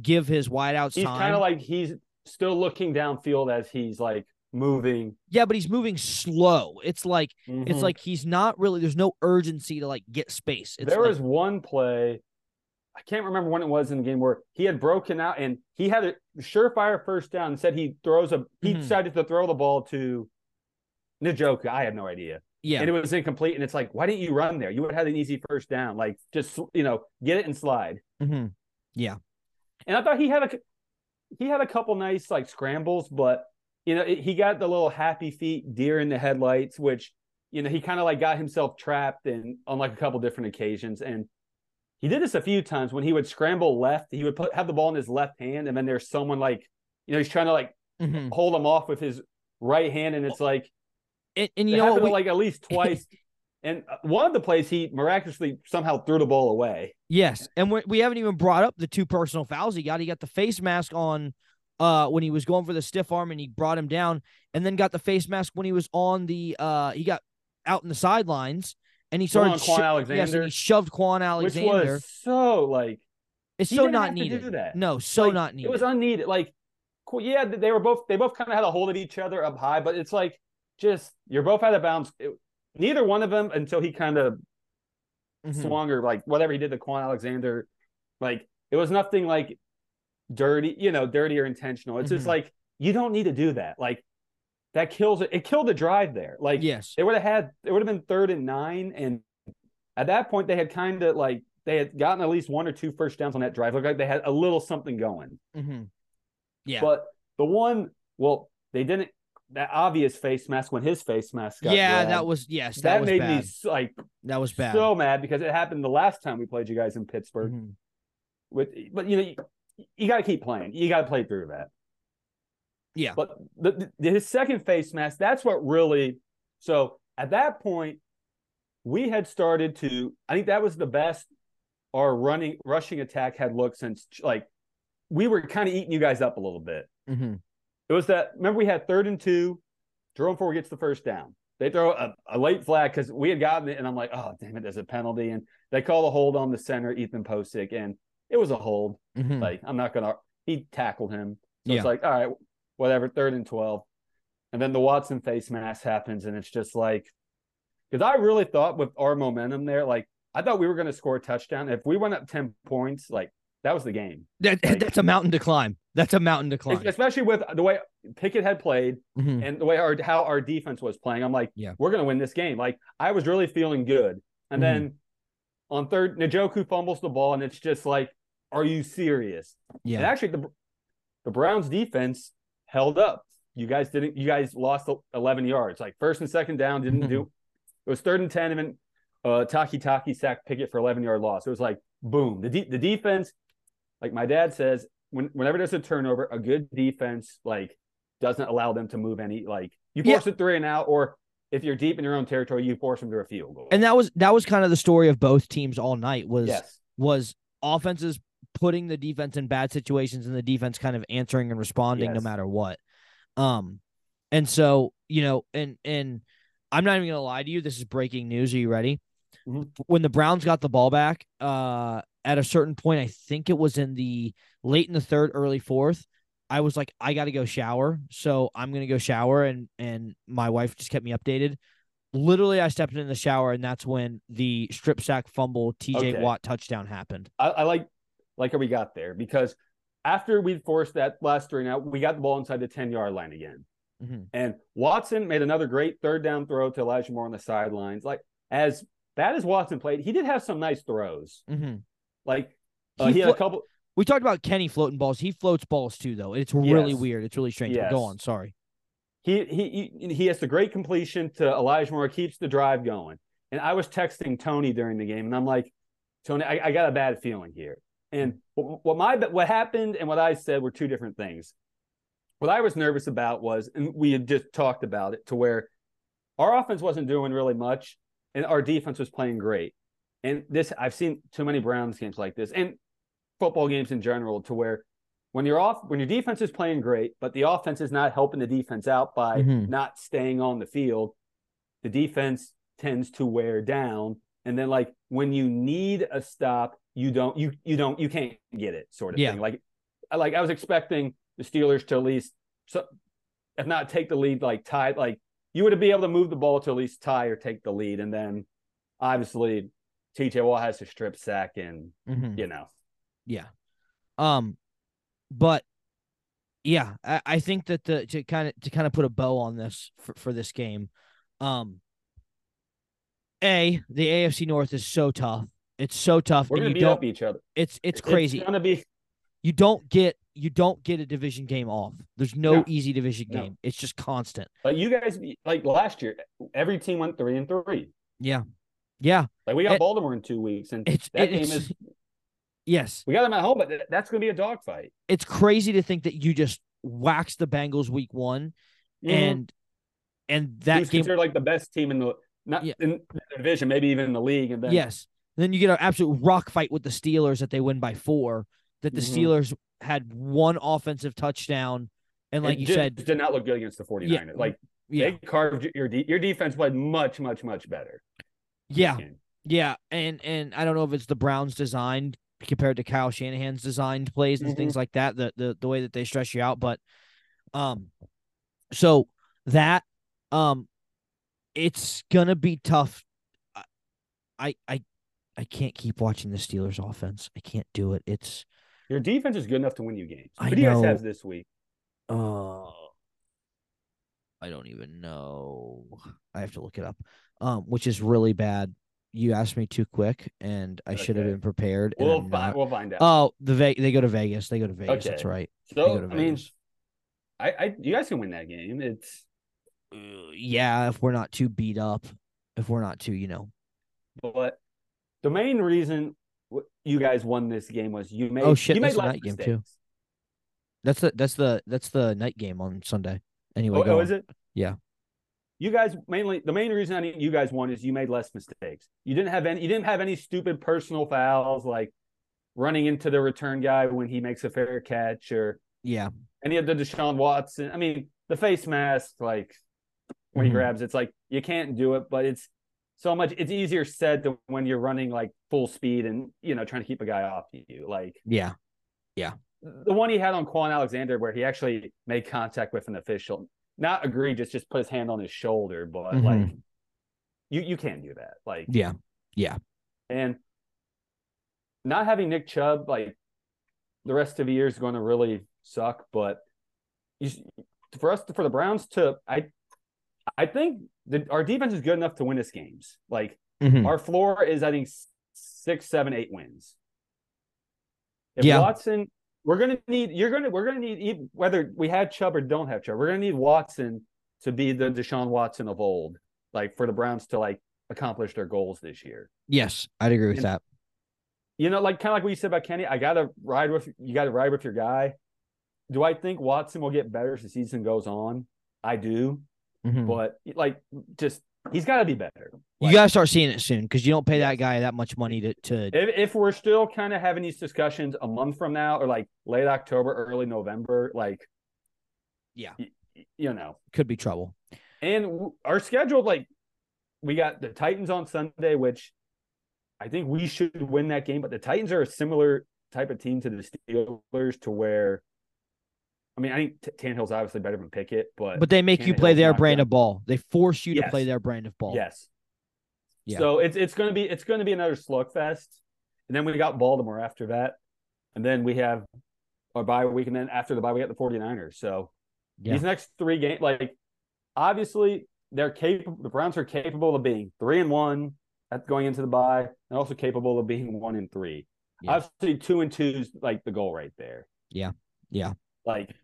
give his wideouts he's time. kind of like he's still looking downfield as he's like moving. yeah, but he's moving slow. It's like It's Mhm. like he's not really. There's no urgency to like get space. It's there like, was one play, I can't remember when it was in the game where he had broken out and he had a surefire first down and said he throws a he Mhm. decided to throw the ball to Njoku. I have no idea. yeah, And it was incomplete. And it's like, why didn't you run there? You would have had an easy first down. Like just you know, get it and slide. mhm. And I thought he had a he had a couple nice like scrambles, but you know, it, he got the little happy feet deer in the headlights, which you know he kind of like got himself trapped in on like a couple different occasions. And he did this a few times when he would scramble left, he would put have the ball in his left hand, and then there's someone like you know he's trying to like Mhm. hold him off with his right hand, and it's like And, and you know what? We, like at least [laughs] twice. And uh, one of the plays he miraculously somehow threw the ball away. yes, and we we haven't even brought up the two personal fouls he got. He got the face mask on uh when he was going for the stiff arm and he brought him down, and then got the face mask when he was on the uh he got out in the sidelines and he started Kwon sho- yes, and he shoved Kwon Alexander, which Alexander. was so like It's so not needed. No, so Like, not needed. It was unneeded. Like, cool, yeah, they were both they both kind of had a hold of each other up high, but it's like just you're both out of bounds. It- neither one of them until he kind of Mhm. swung or like whatever he did to Kwon Alexander, like it was nothing like dirty, you know, dirty or intentional. It's just Mhm. like you don't need to do that. Like that kills it. It killed the drive there. Like Yes. they would have had it would have been third and nine, and at that point they had kind of like they had gotten at least one or two first downs on that drive. Looked like they had a little something going. hmm Yeah. But the one, well, they didn't. That obvious face mask when his face mask got yeah, grabbed, that was yes, that, that, was made bad. me like that was bad. so mad because it happened the last time we played you guys in Pittsburgh. Mhm. With but you know you, you got to keep playing. You got to play through that. Yeah. But the, the, his second face mask, that's what really. So at that point, we had started to. I think that was the best our running rushing attack had looked since like we were kind of eating you guys up a little bit. Mhm. It was that remember we had third and two. Jerome Ford gets the first down. They throw a, a late flag because we had gotten it, and I'm like, oh damn it, there's a penalty, and they call a hold on the center, Ethan Pocic, and it was a hold. Mhm. Like I'm not gonna. He tackled him, so Yeah. it's like all right, whatever. Third and twelve, and then the Watson face mask happens, and it's just like because I really thought with our momentum there, like I thought we were gonna score a touchdown. If we went up ten points, like that was the game. That, Like- that's a mountain to climb. That's a mountain to climb. Especially with the way Pickett had played Mhm. and the way our how our defense was playing. I'm like, Yeah. we're gonna win this game. Like I was really feeling good. And Mhm. then on third, Njoku fumbles the ball, and it's just like, are you serious? Yeah. And actually, the the Browns defense held up. You guys didn't. You guys lost 11 yards. Like first and second down didn't Mm-hmm. do. It was third and ten, and then uh, Takitaki sacked Pickett for 11 yard loss. It was like boom. The de- the defense, like my dad says, when whenever there's a turnover, a good defense like doesn't allow them to move any. Like you Yeah. force it three and out, or if you're deep in your own territory, you force them to a field goal. And that was that was kind of the story of both teams all night was yes, was offenses putting the defense in bad situations and the defense kind of answering and responding no matter what. Um and so, you know, and and I'm not even gonna lie to you, this is breaking news. Are you ready? Mhm. When the Browns got the ball back, uh at a certain point, I think it was in the late in the third, early fourth. I was like, I gotta go shower. So I'm gonna go shower and and my wife just kept me updated. Literally, I stepped in the shower, and that's when the strip sack fumble TJ Okay. Watt touchdown happened. I, I like like how we got there because after we forced that last three out, we got the ball inside the 10 yard line again. Mhm. And Watson made another great third down throw to Elijah Moore on the sidelines. Like as bad as Watson played, he did have some nice throws. Mm-hmm. Like uh, He he, had a couple. We talked about Kenny floating balls. He floats balls too, though. It's really Yes. weird. It's really strange. But Go on. Sorry. He he he has the great completion to Elijah Moore, keeps the drive going. And I was texting Tony during the game, and I'm like, Tony, I, I got a bad feeling here. And what, what my what happened and what I said were two different things. What I was nervous about was, and we had just talked about it, to where our offense wasn't doing really much, and our defense was playing great. And this, I've seen too many Browns games like this, and football games in general, to where when you're off, when your defense is playing great, but the offense is not helping the defense out by Mhm. not staying on the field, the defense tends to wear down. And then, like when you need a stop, you don't, you you don't, you can't get it, sort of Yeah. thing. Like, like I was expecting the Steelers to at least, so, if not take the lead, like tie, like you would be able to move the ball to at least tie or take the lead, and then obviously TJ Watt has to strip sack, and Mhm. you know, Yeah. Um, but yeah, I, I think that the to kind of to kind of put a bow on this for, for this game, um, a the AFC North is so tough. It's so tough, we're and gonna you beat don't. up each other. It's it's crazy. It's gonna be you don't get you don't get a division game off. There's no, No. easy division No. game. It's just constant. like you guys like last year. Every team went three and three. Yeah, yeah. Like we got It- Baltimore in two weeks, and It's that it- game is yes. we got them at home, but th- that's going to be a dogfight. It's crazy to think that you just waxed the Bengals week one and and that Who's game considered like the best team in the not Yeah. in the division, maybe even in the league. And then Yes. Then you get an absolute rock fight with the Steelers that they win by four. That the Mhm. Steelers had one offensive touchdown, and like it you just said, did not look good against the 49ers. Like yeah, they carved your de- your defense played much, much, much better. Yeah, yeah. And and I don't know if it's the Browns' design compared to Kyle Shanahan's designed plays and Mhm. things like that. The the the way that they stress you out, but um, so that um, it's gonna be tough. I- I I can't keep watching the Steelers offense. I can't do it. It's Your defense is good enough to win you games. I Who do you guys have this week? uh I don't even know. I have to look it up. Um, which is really bad. You asked me too quick, and I should have been prepared. We'll I'm fi- not. we'll find out. Oh, the Ve- they go to Vegas. They go to Vegas. That's right. so they go to I mean, I, I you guys can win that game. It's Uh, yeah, if we're not too beat up, if we're not too, you know. but the main reason you guys won this game was you made Oh, shit, you made that's a less night game, too. That's the that's the that's the night game on Sunday. Anyway, Oh, go oh, is it? Yeah. You guys mainly the main reason I think you guys won is you made less mistakes. You didn't have any you didn't have any stupid personal fouls like running into the return guy when he makes a fair catch or Yeah, any of the Deshaun Watson. I mean, the face mask, like when he Mhm. grabs, it's like you can't do it, but it's so much. It's easier said than when you're running like full speed and you know trying to keep a guy off you. Like yeah yeah, the one he had on Kwon Alexander, where he actually made contact with an official, not egregious, just put his hand on his shoulder, but Mhm. like you you can't do that. Like yeah, yeah. and not having Nick Chubb like the rest of the year is going to really suck. But you, for us, for the Browns to, I, I think that our defense is good enough to win us games. Like Mhm. our floor is, I think, six, seven, eight wins. If Yeah. Watson, we're gonna need. You're gonna. We're gonna need whether we have Chubb or don't have Chubb. We're gonna need Watson to be the Deshaun Watson of old, like for the Browns to like accomplish their goals this year Yes, I'd agree with And- that. you know, like kind of like what you said about Kenny. I gotta ride with you. Got to ride with your guy. Do I think Watson will get better as the season goes on? I do, Mhm. but like, just he's got to be better. You gotta start seeing it soon because you don't pay that guy that much money to to. if if we're still kind of having these discussions a month from now, or like late October, early November, like, Yeah. y- you know, Could be trouble. and w- our schedule, like, we got the Titans on Sunday, which I think we should win that game. But the Titans are a similar type of team to the Steelers, to where, I mean, I think T- Tannehill's obviously better than Pickett, but But they make you play their brand of ball. They force you to play their brand of ball. yes, Yeah. So it's it's going to be it's going to be another slugfest, and then we got Baltimore after that, and then we have our bye week, and then after the bye we got the 49ers. So Yeah. these next three games, like obviously they're capable. The Browns are capable of being three and one at going into the bye, and also capable of being one and three. Yeah. Obviously, two and two is like the goal right there. Yeah. Yeah. Like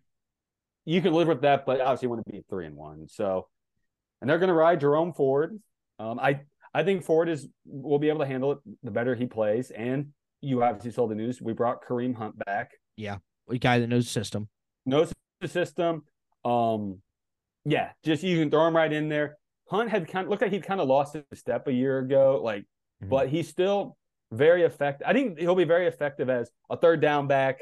you can live with that, but obviously you want to be three and one. So, and they're going to ride Jerome Ford. Um, I I think Ford is will be able to handle it the better he plays. And you obviously saw the news. We brought Kareem Hunt back. Yeah, a guy that knows the system. knows the system. Um, yeah, just you can throw him right in there. Hunt had kind of looked like he kind of lost his step a year ago, like, Mhm. but he's still very effective. I think he'll be very effective as a third down back.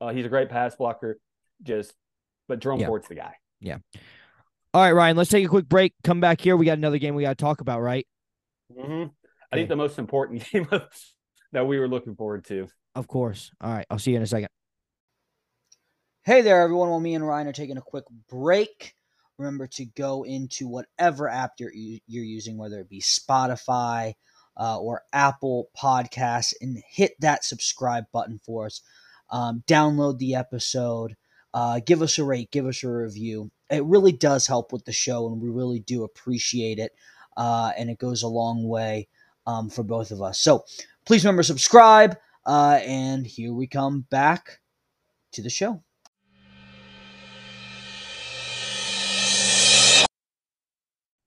Uh, he's a great pass blocker. Just, but Jerome Yeah. Ford's the guy. Yeah. All right, Ryan. Let's take a quick break. Come back here. We got another game we got to talk about. Right? hmm I think the most important [laughs] game that we were looking forward to. Of course. All right. I'll see you in a second. Hey there, everyone. While me and Ryan are taking a quick break, remember to go into whatever app you're you're using, whether it be Spotify uh, or Apple Podcasts, and hit that subscribe button for us. Um, download the episode, uh, give us a rate, give us a review. It really does help with the show, and we really do appreciate it. Uh, and it goes a long way um, for both of us. So please remember subscribe. Uh, and here we come back to the show.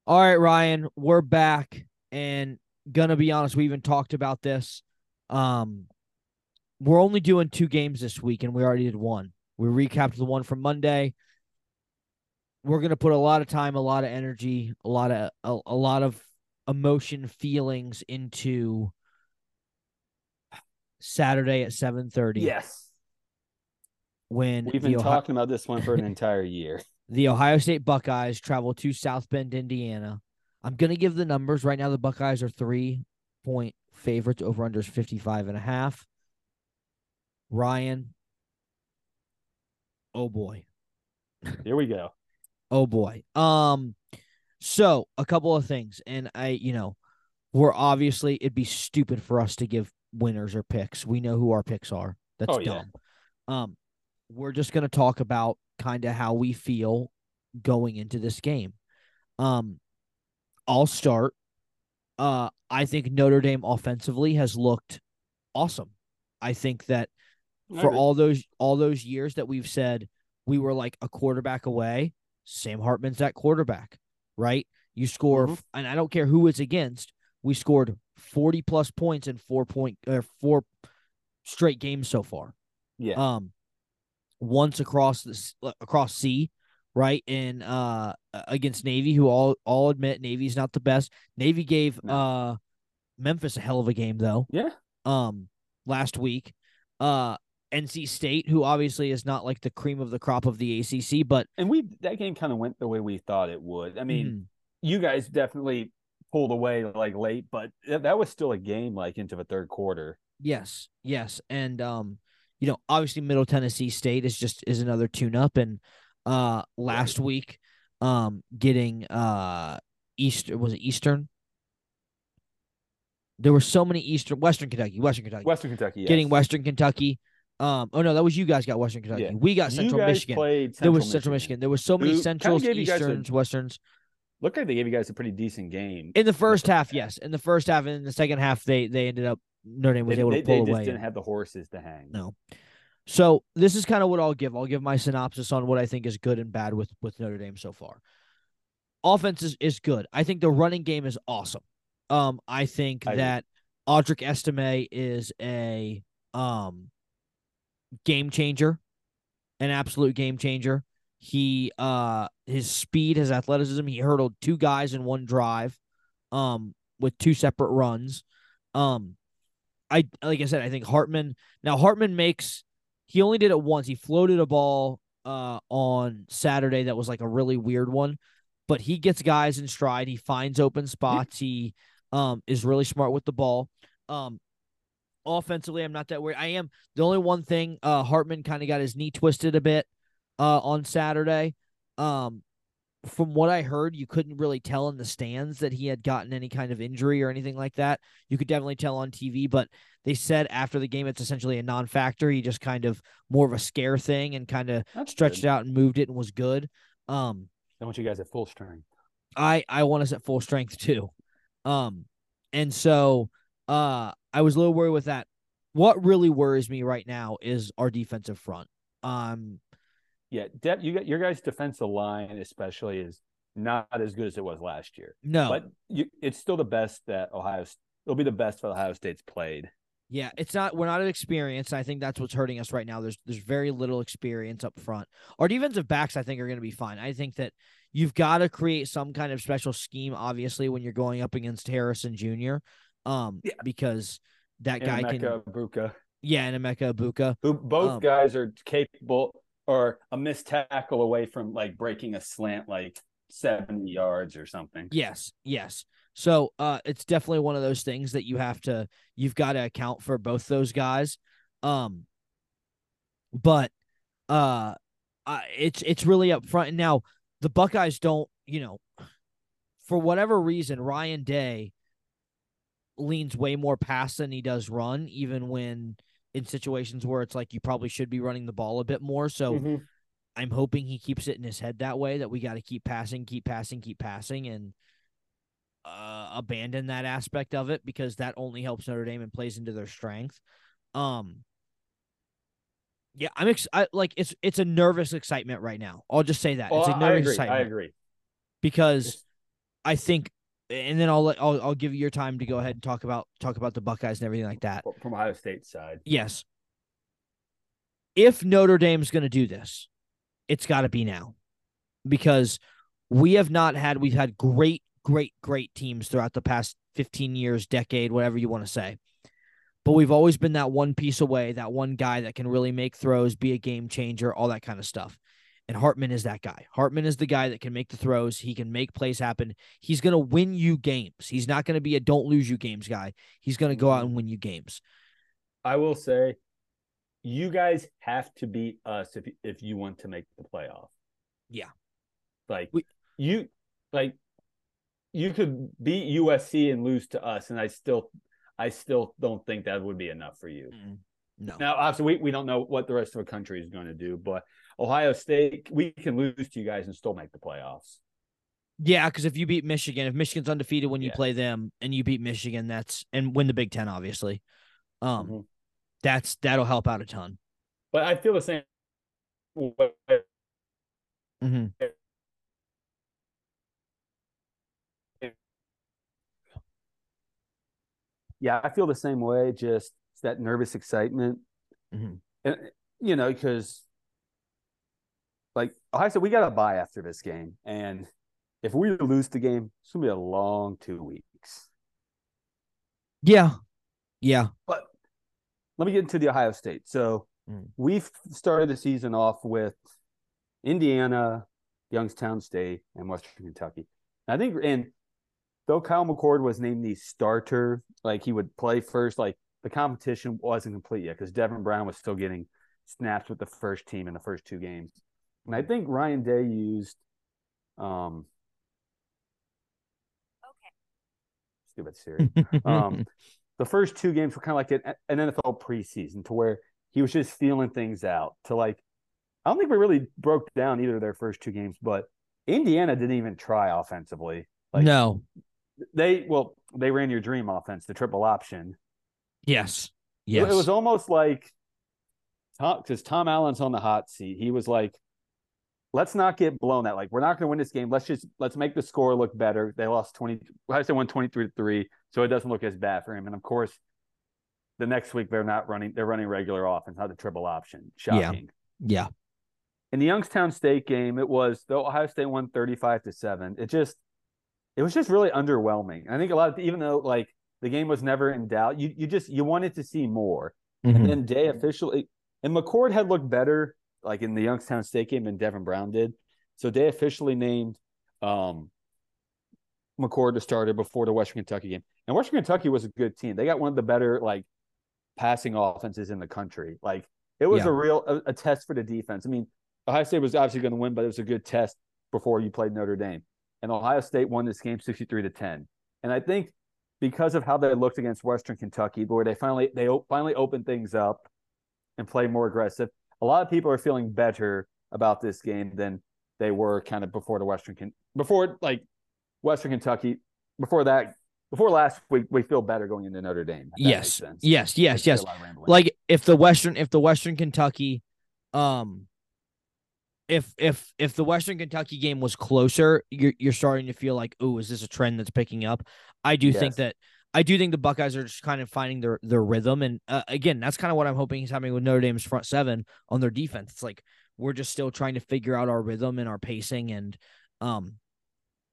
All right, Ryan. We're back, and gonna be honest, we even talked about this. Um, we're only doing two games this week, and we already did one. We recapped the one from Monday. We're gonna put a lot of time, a lot of energy, a lot of a, a lot of emotion, feelings into Saturday at seven thirty. Yes, when we've been Ohio- talking about this one for an [laughs] entire year. the Ohio State Buckeyes travel to South Bend, Indiana. I'm going to give the numbers right now. The Buckeyes are three point favorites over unders 55 and a half. Ryan. Oh boy. [laughs] Here we go. Oh boy. Um so a couple of things and I you know we're obviously it'd be stupid for us to give winners or picks. We know who our picks are. That's Oh, yeah. dumb. Um we're just going to talk about kind of how we feel going into this game. Um I'll start. Uh I think Notre Dame offensively has looked awesome. I think that for all those all those years that we've said we were like a quarterback away, Sam Hartman's that quarterback, right? You score, Mhm. and I don't care who it's against. We scored forty plus points in four point or four straight games so far. yeah. Um, once across this across sea, right? And uh against Navy, who all all admit Navy's not the best. Navy gave No. uh Memphis a hell of a game though yeah. um last week. Uh NC State, who obviously is not like the cream of the crop of the ACC, but And we that game kind of went the way we thought it would. I mean, mhm, you guys definitely pulled away like late, but that that was still a game like into the third quarter. yes, yes, and um, you know, obviously Middle Tennessee State is just is another tune up, and uh, last week, um, getting uh Eastern was it Eastern? There were so many Eastern Western Kentucky, Western Kentucky, Western Kentucky, yes. getting Western Kentucky. Um, oh no, that was you guys got Western Kentucky. Yeah. We got Central Michigan. Played there Central was Central Michigan. There was so many Who Centrals, you a- Easterns, Westerns. Looked like they gave you guys a pretty decent game. In the first half, yes. In the first half, and in the second half, they they ended up Notre Dame was they, able they- to they pull just away. didn't have the horses to hang. No. So this is kind of what I'll give. I'll give my synopsis on what I think is good and bad with with Notre Dame so far. Offense is, is good. I think the running game is awesome. Um, I think I agree. that Audric Estime is a um game changer, an absolute game changer. He uh his speed, his athleticism, he hurdled two guys in one drive, um, with two separate runs. Um I like I said, I think Hartman now Hartman makes he only did it once. He floated a ball uh on Saturday that was like a really weird one, but he gets guys in stride. He finds open spots. He um is really smart with the ball. Um offensively, I'm not that worried. I am the only one thing uh Hartman kind of got his knee twisted a bit uh on Saturday. Um from what I heard, you couldn't really tell in the stands that he had gotten any kind of injury or anything like that. You could definitely tell on TV, but they said after the game it's essentially a non-factor. He just kind of more of a scare thing and kind of That's stretched good. it out and moved it and was good. Um, I want you guys at full strength. I I want us at full strength too. Um, and so uh, I was a little worried with that. What really worries me right now is our defensive front. Um, Yeah, de- you got your guys' defensive line, especially, is not as good as it was last year. no, But you, it's still the best that Ohio. It'll be the best that Ohio State's played. Yeah, it's not. We're not at experience. I think that's what's hurting us right now. There's there's very little experience up front. Our defensive backs, I think, are going to be fine. I think that you've got to create some kind of special scheme, obviously, when you're going up against Harrison Jr. Um, Yeah. because that guy can, Emeka Egbuka, yeah, and Emeka Egbuka. who both Um, guys are capable or a missed tackle away from like breaking a slant like seventy yards or something. Yes, yes. So uh it's definitely one of those things that you have to you've got to account for both those guys. Um but uh I, it's it's really up front and now the Buckeyes don't, you know, for whatever reason Ryan Day leans way more pass than he does run even when in situations where it's like you probably should be running the ball a bit more. So Mhm. I'm hoping he keeps it in his head that way that we got to keep passing, keep passing, keep passing, and uh, abandon that aspect of it because that only helps Notre Dame and plays into their strength. Um, yeah, I'm ex- I, like it's it's a nervous excitement right now. I'll just say that Oh, it's a nervous agree. excitement I agree. because I think, and then I'll let I'll I'll give you your time to go ahead and talk about talk about the Buckeyes and everything like that. From Ohio State's side, Yes. If Notre Dame's going to do this, it's got to be now because we have not had, we've had great, great, great teams throughout the past 15 years, decade, whatever you want to say. But we've always been that one piece away, that one guy that can really make throws, be a game changer, all that kind of stuff. And Hartman is that guy. Hartman is the guy that can make the throws. He can make plays happen. He's going to win you games. He's not going to be a don't lose you games guy. He's going to go out and mm-hmm. win you games. I will say, you guys have to beat us if if you want to make the playoff. Yeah. Like We- you like you could beat USC and lose to us, and I still I still don't think that would be enough for you. No. Now, obviously, we, we don't know what the rest of the country is going to do, but Ohio State, we can lose to you guys and still make the playoffs. Yeah, because if you beat Michigan, if Michigan's undefeated when you Yeah. play them and you beat Michigan, that's and win the Big Ten, obviously. Um, Mhm. that's that'll help out a ton. But I feel the same. way. Mm-hmm. Yeah, I feel the same way. Just that nervous excitement, Mhm. and you know, because like Ohio State, we got to buy after this game, and if we lose the game, it's gonna be a long two weeks. Yeah, yeah, But let me get into the Ohio State. So Mm. we've started the season off with Indiana, Youngstown State, and Western Kentucky. I think, and though Kyle McCord was named the starter, like he would play first, like the competition wasn't complete yet because Devin Brown was still getting snaps with the first team in the first two games. And I think Ryan Day used um stupid Siri. Um, [laughs] the first two games were kind of like an, an NFL preseason to where he was just feeling things out. To like, I don't think we really broke down either of their first two games, but Indiana didn't even try offensively. Like no, they, well, they ran your dream offense, the triple option. yes, It- yes. It was almost like Tom, because Tom Allen's on the hot seat. He was like, let's not get blown that Like, we're not going to win this game. Let's just, let's make the score look better. They lost 20, I said won 23 to 3, so it doesn't look as bad for him. And of course, the next week they're not running, they're running regular offense, not the triple option. Shocking. yeah, In the Youngstown State game, it was, though Ohio State won 35 to 7, it just, it was just really underwhelming. I think a lot of, even though like the game was never in doubt, you, you just, you wanted to see more. Mhm. And then Day officially and McCord had looked better like in the Youngstown State game and Devin Brown did. So they officially named um McCord the starter before the Western Kentucky game. And Western Kentucky was a good team. They got one of the better like passing offenses in the country. Like it was Yeah. a real a, a test for the defense. I mean, Ohio State was obviously going to win, but it was a good test before you played Notre Dame. And Ohio State won this game 63 to 10. And I think because of how they looked against Western Kentucky, where they finally they finally opened things up and played more aggressive. A lot of people are feeling better about this game than they were kind of before the Western before like Western Kentucky before that before last week. We feel better going into Notre Dame. if that makes yes, yes, yes, yes. a lot of rambling. Like if the Western, if the Western Kentucky, um, if if if the Western Kentucky game was closer, you're you're starting to feel like, oh, is this a trend that's picking up? I do think that I do think the Buckeyes are just kind of finding their their rhythm, and uh, again, that's kind of what I'm hoping is happening with Notre Dame's front seven on their defense. It's like we're just still trying to figure out our rhythm and our pacing and um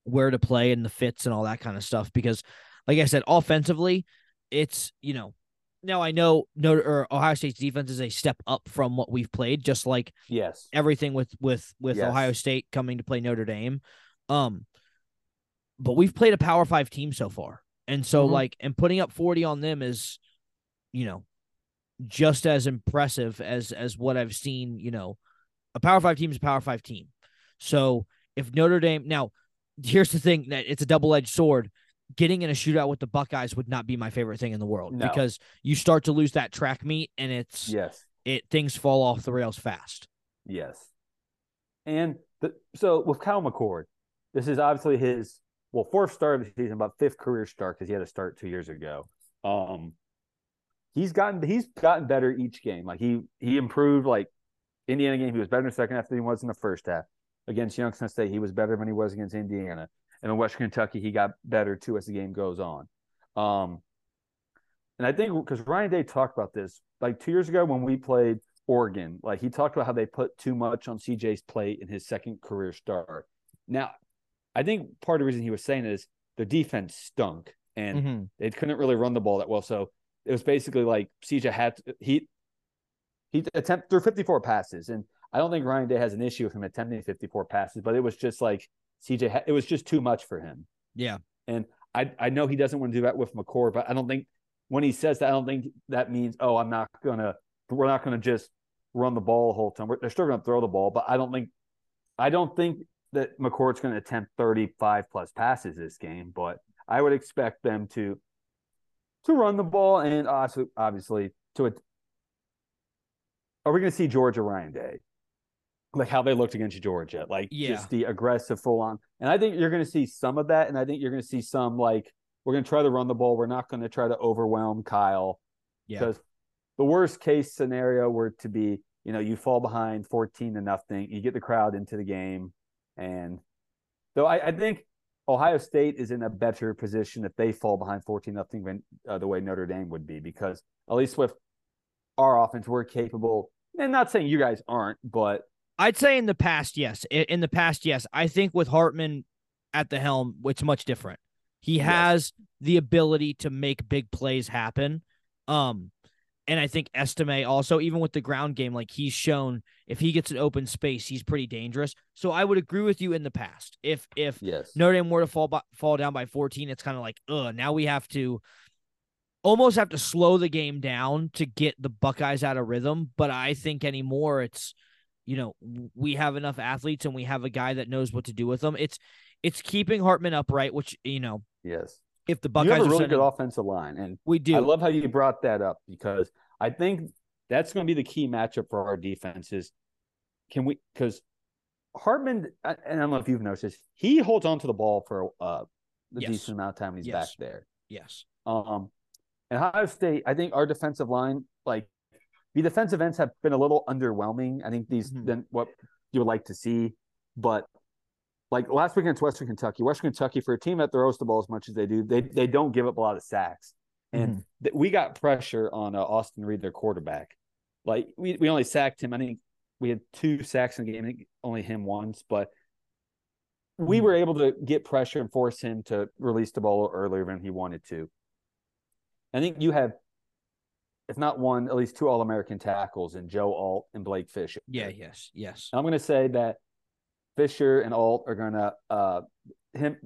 where to play and the fits and all that kind of stuff. Because, like I said, offensively, it's you know now I know Notre or Ohio State's defense is a step up from what we've played, just like yes, everything with with with Yes. Ohio State coming to play Notre Dame. Um, but we've played a Power Five team so far, and so Mhm. like and putting up forty on them is, you know, just as impressive as as what I've seen. You know, a Power Five team is a Power Five team. So if Notre Dame now, here's the thing that it's a double edged sword. Getting in a shootout with the Buckeyes would not be my favorite thing in the world No. because you start to lose that track meet and it's yes, it things fall off the rails fast. yes. And the, so with Kyle McCord, this is obviously his well fourth start of the season, but fifth career start because he had a start two years ago. Um, he's gotten he's gotten better each game. Like he he improved. Like Indiana game, he was better in the second half than he was in the first half. Against Youngstown State, he was better than he was against Indiana. And in Western Kentucky, he got better too as the game goes on. Um, and I think because Ryan Day talked about this like two years ago when we played Oregon, like he talked about how they put too much on CJ's plate in his second career start. Now, I think part of the reason he was saying is the defense stunk and Mhm. they couldn't really run the ball that well. So it was basically like CJ had to, he he attempted through 54 passes, and I don't think Ryan Day has an issue with him attempting 54 passes, but it was just like CJ. Ha- it was just too much for him. Yeah. And I I know he doesn't want to do that with McCord, but I don't think when he says that, I don't think that means oh I'm not gonna we're not going to just run the ball the whole time. We're, they're still going to throw the ball, but I don't think I don't think that McCord's going to attempt 35 plus passes this game, but I would expect them to to run the ball and also obviously to it. Are we going to see Georgia Ryan Day? Like how they looked against Georgia, like Yeah. just the aggressive full on. And I think you're going to see some of that. And I think you're going to see some like we're going to try to run the ball. We're not going to try to overwhelm Kyle Yeah. because the worst case scenario were to be, you know, you fall behind 14 to nothing, you get the crowd into the game. And though I, I think Ohio State is in a better position if they fall behind 14 nothing than uh, the way Notre Dame would be, because at least with our offense, we're capable. And not saying you guys aren't, but I'd say in the past, yes. In the past, yes. I think with Hartman at the helm, it's much different. He Yes. has the ability to make big plays happen. Um, and I think Estime also, even with the ground game, like he's shown if he gets an open space, he's pretty dangerous. So I would agree with you in the past. If if yes. Notre Dame were to fall by, fall down by 14, it's kind of like, ugh, now we have to almost have to slow the game down to get the Buckeyes out of rhythm. But I think anymore, it's you know we have enough athletes and we have a guy that knows what to do with them. It's it's keeping Hartman upright, which you know Yes. If the You Buckeyes have a really good offensive line. And we do. I love how you brought that up because I think that's going to be the key matchup for our defenses. Can we? Because Hartman, I- and I don't know if you've noticed, he holds on to the ball for uh, a Yes. decent amount of time when he's Yes. back there. yes, Um, and Ohio State, I think our defensive line, like the defensive ends, have been a little underwhelming. I think these Mhm. than what you would like to see, but like last week against Western Kentucky, Western Kentucky for a team that throws the ball as much as they do, they they don't give up a lot of sacks, and Mm-hmm. th- we got pressure on uh, Austin Reed, their quarterback. Like we we only sacked him. I think we had two sacks in the game. Only him once, but we Mhm. were able to get pressure and force him to release the ball earlier than he wanted to. I think you have, if not one, at least two All American tackles in Joe Alt and Blake Fisher. yeah, yes, yes. I'm going to say that Fisher and Alt are going to uh, him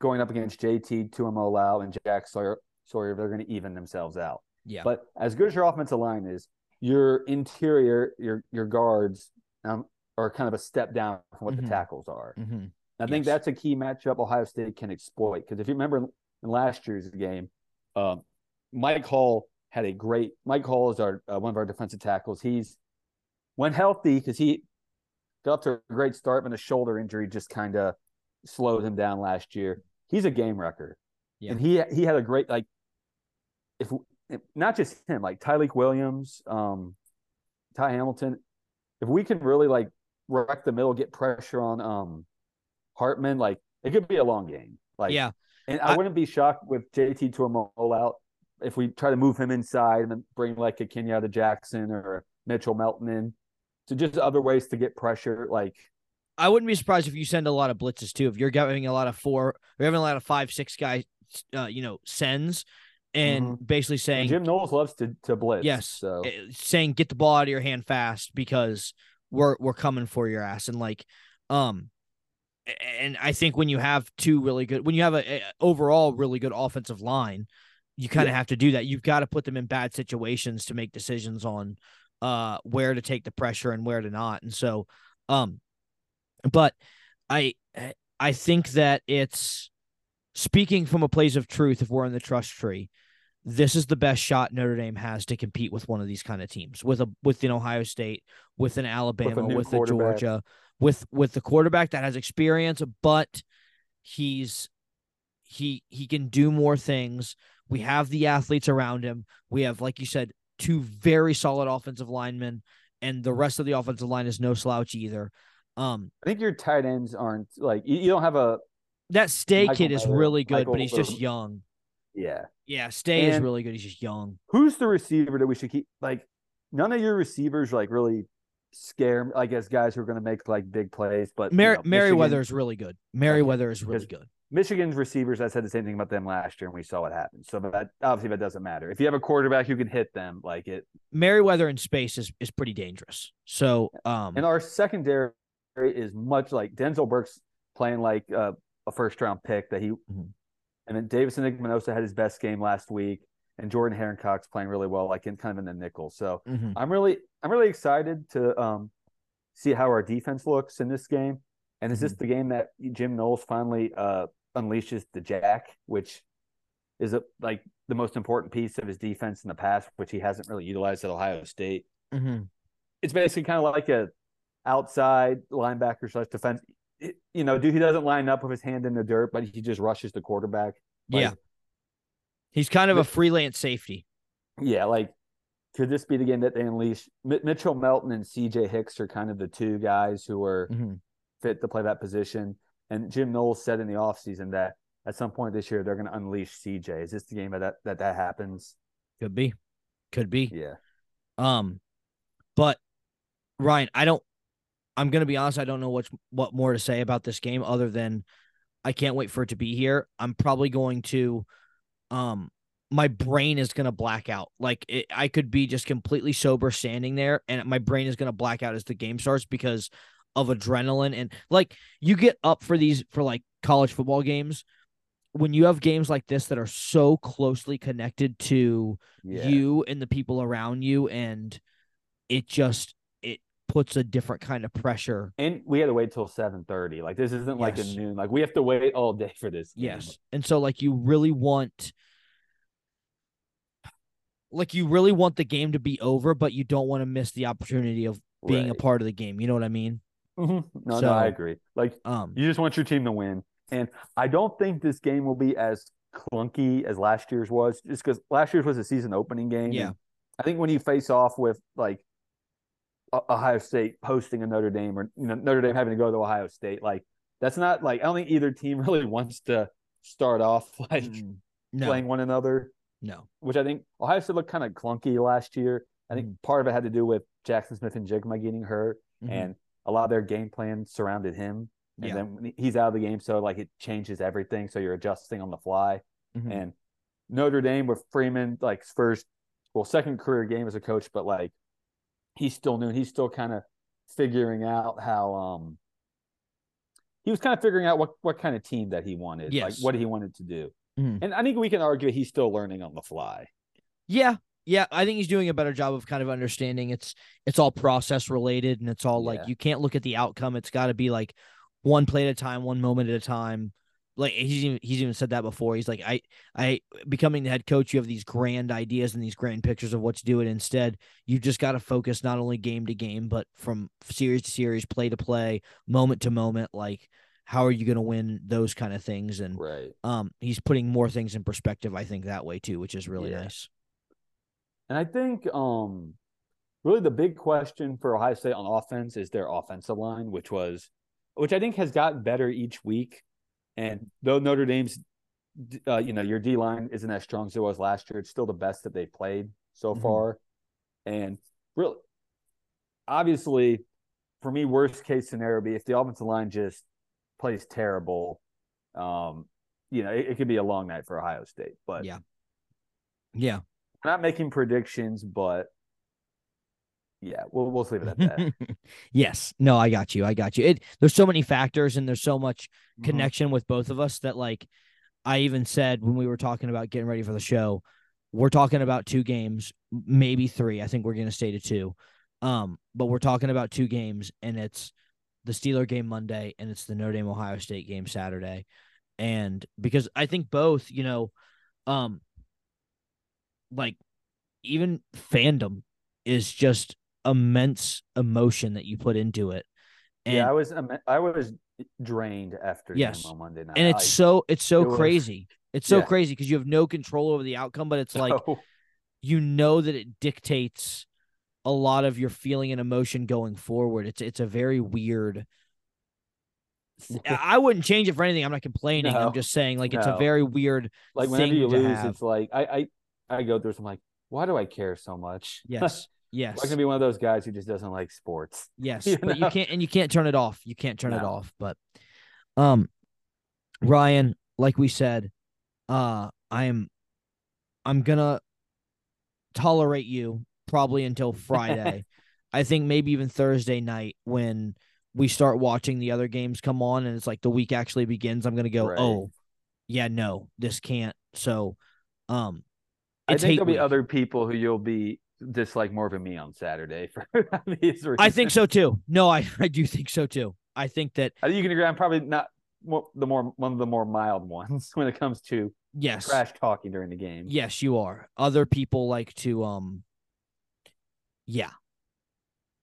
going up against JT Tuimoloau and Jack Sawyer. Sawyer, they're going to even themselves out. Yeah, But as good as your offensive line is, your interior, your your guards um, are kind of a step down from what Mhm. the tackles are. hmm I think that's a key matchup Ohio State can exploit because if you remember in last year's game, um, Mike Hall had a great. Mike Hall is our uh, one of our defensive tackles. He's when healthy because he got to a great start, but a shoulder injury just kind of slowed him down last year. He's a game wrecker, Yeah. and he he had a great like if, not just him like Tyleik Williams, um, Ty Hamilton. If we can really like wreck the middle, get pressure on um Hartman, like it could be a long game. Like yeah. and I, I- wouldn't be shocked with JT Tuimoloau if we try to move him inside and then bring like a Kenyatta Jackson or Mitchell Melton in. So just other ways to get pressure. Like I wouldn't be surprised if you send a lot of blitzes too. If you're having a lot of four, you're having a lot of five, six guys, uh, you know, sends, and basically saying, Jim Knowles loves to to blitz. yes, So uh, saying get the ball out of your hand fast because we're we're coming for your ass, and like, um, and I think when you have two really good, when you have a, a overall really good offensive line, you kind of Yeah. have to do that. You've got to put them in bad situations to make decisions on, uh, where to take the pressure and where to not, and so, um, but I I think that it's speaking from a place of truth. If we're in the trust tree, this is the best shot Notre Dame has to compete with one of these kind of teams, with a with an Ohio State, with an Alabama, new with, a. Georgia, with with the quarterback that has experience, but he's he he can do more things. We have the athletes around him. We have, like you said, two very solid offensive linemen, and the rest of the offensive line is no slouch either. Um, I think your tight ends aren't like you, you don't have a that Stay Michael kid is Mayer- really good, Michael but he's just young. yeah. Yeah, Stay is really good. He's just young. Who's the receiver that we should keep? Like none of your receivers like really scare me. Like as guys who are going to make like big plays, but you know, Merriweather is really good. Merriweather is really good. Michigan's receivers, I said the same thing about them last year, and we saw what happened. So that obviously that doesn't matter. If you have a quarterback who can hit them, like it, Merriweather in space is is pretty dangerous. So, um, and our secondary is much like Denzel Burke's playing like uh, a first round pick that he, Mhm. and then Davison Igbinosun had his best game last week. and Jordan Hancock's playing really well, like in kind of in the nickel. So Mhm. I'm really I'm really excited to um, see how our defense looks in this game. And is this the game that Jim Knowles finally uh, unleashes the jack, which is a, like the most important piece of his defense in the past, which he hasn't really utilized at Ohio State. Mhm. It's basically kind of like a outside linebacker slash defense. It- you know, dude, he doesn't line up with his hand in the dirt, but he just rushes the quarterback. Like, yeah, he's kind of a freelance safety. Yeah, like could this be the game that they unleash? Mi- Mitchell Melton and C.J. Hicks are kind of the two guys who are Mhm. fit to play that position. And Jim Knowles said in the offseason that at some point this year they're going to unleash CJ. Is this the game that that, that, that happens? Could be, could be. Yeah. Um, but Ryan, I don't. I'm gonna be honest. I don't know what what more to say about this game other than I can't wait for it to be here. I'm probably going to, um, my brain is gonna black out. Like it, I could be just completely sober standing there, and my brain is gonna black out as the game starts because of adrenaline and like you get up for these for like college football games when you have games like this that are so closely connected to Yeah. you and the people around you and it just it puts a different kind of pressure and we had to wait till 7:30. Like this isn't like Yes. a noon. Like we have to wait all day for this. game. yes and so like you really want like you really want the game to be over but you don't want to miss the opportunity of being a part of the game you know what i mean Mhm. No, So- no, I agree. Like um you just want your team to win. And I don't think this game will be as clunky as last year's was, just because last year's was a season opening game. Yeah. I think when you face off with like Ohio State hosting a Notre Dame or you know Notre Dame having to go to Ohio State, like that's not like I don't think either team [laughs] really wants to start off like no playing one another, no which I think Ohio State looked kind of clunky last year. I think Mhm. part of it had to do with Jaxon Smith-Njigba getting hurt, Mhm. and a lot of their game plan surrounded him. And Yeah. then he's out of the game, so like it changes everything. So you're adjusting on the fly. Mhm. And Notre Dame with Freeman, like first, well, second career game as a coach, but like he's still new. He's still kind of figuring out how um he was kind of figuring out what what kind of team that he wanted, like what he wanted to do. Mhm. And I think we can argue he's still learning on the fly. Yeah. Yeah, I think he's doing a better job of kind of understanding it's it's all process related and it's all Yeah. like you can't look at the outcome. It's got to be like one play at a time, one moment at a time. Like he's even he's even said that before. He's like I I becoming the head coach, you have these grand ideas and these grand pictures of what to do and instead you just got to focus not only game to game but from series to series, play to play, moment to moment like how are you going to win those kind of things and Right. um he's putting more things in perspective I think that way too, which is really Yeah. nice. And I think um really the big question for Ohio State on offense is their offensive line, which was which I think has gotten better each week. And though Notre Dame's uh, you know, your D line isn't as strong as it was last year, it's still the best that they've played so Mhm. far. And really obviously for me, worst case scenario would be if the offensive line just plays terrible, um, you know, it, it could be a long night for Ohio State. But Yeah. Yeah. We're not making predictions, but yeah, we'll we'll leave it at that. [laughs] yes. No, I got you. I got you. It there's so many factors and there's so much Mhm. connection with both of us that like I even said when we were talking about getting ready for the show, we're talking about two games, maybe three. I think we're gonna stay to two. Um, but we're talking about two games and it's the Steeler game Monday and it's the Notre Dame Ohio State game Saturday. And because I think both, you know, um like even fandom is just immense emotion that you put into it. And yeah, I was I was drained after Yes. on Monday night. and it's so it's so it was- crazy. It's so yeah. crazy because you have no control over the outcome, but it's [laughs] like you know that it dictates a lot of your feeling and emotion going forward. It's it's a very weird. [laughs] I I wouldn't change it for anything. I'm not complaining. No, I'm just saying like it's a very weird. like whenever you lose, have. it's like I I I go through some like why do I care so much? [laughs] Yes, yes, I'm gonna be one of those guys who just doesn't like sports. [laughs] yes. you But you can't and you can't turn it off. You can't turn it off. But, um, Ryan, like we said, uh, I am, I'm gonna tolerate you probably until [laughs] Friday. I think maybe even Thursday night when we start watching the other games come on and it's like the week actually begins. I'm gonna go, Right. oh, yeah, no, this can't. So, um, I think there'll be other people who you'll be dislike more than me on Saturday for [laughs] reasons. I think so too. No, I, [laughs] I do think so too. I think that I think you can agree. I'm probably not more, the more one of the more mild [laughs] ones when it comes to yes, trash talking during the game. yes, you are. Other people like to um, yeah,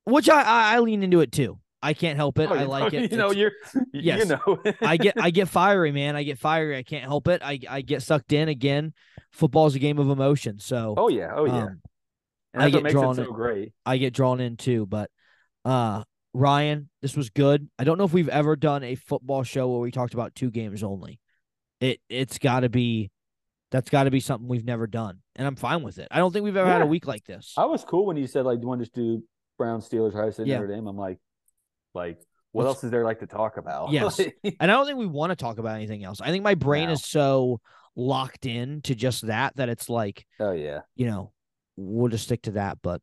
which I I, I lean into it too. I can't help it. Oh, I like it. [laughs] You know, It's- you're. Yes. You know. [laughs] I get I get fiery, man. I get fiery. I can't help it. I I get sucked in again. Football's a game of emotion, so oh yeah. Oh yeah. um, and I get what makes drawn it so in- great. I get drawn in too. But uh Ryan, this was good. I don't know if we've ever done a football show where we talked about two games only. It it's gotta be that's gotta be something we've never done. And I'm fine with it. I don't think we've ever had a week like this. I was cool when you said like, "Do you want to just do Brown Steelers, Ohio State, Yeah. Notre Dame?" I'm like, like, what Let's- else is there like to talk about? Yes. [laughs] And I don't think we want to talk about anything else. I think my brain No. is so locked in to just that that it's like oh yeah. you know, we'll just stick to that. But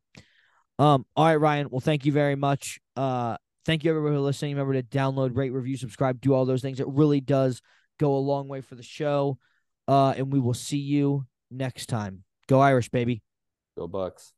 um, all right, Ryan. Well, thank you very much. Uh, thank you everybody for listening. Remember to download, rate, review, subscribe, do all those things. It really does go a long way for the show. Uh, and we will see you next time. Go Irish, baby. Go Bucks.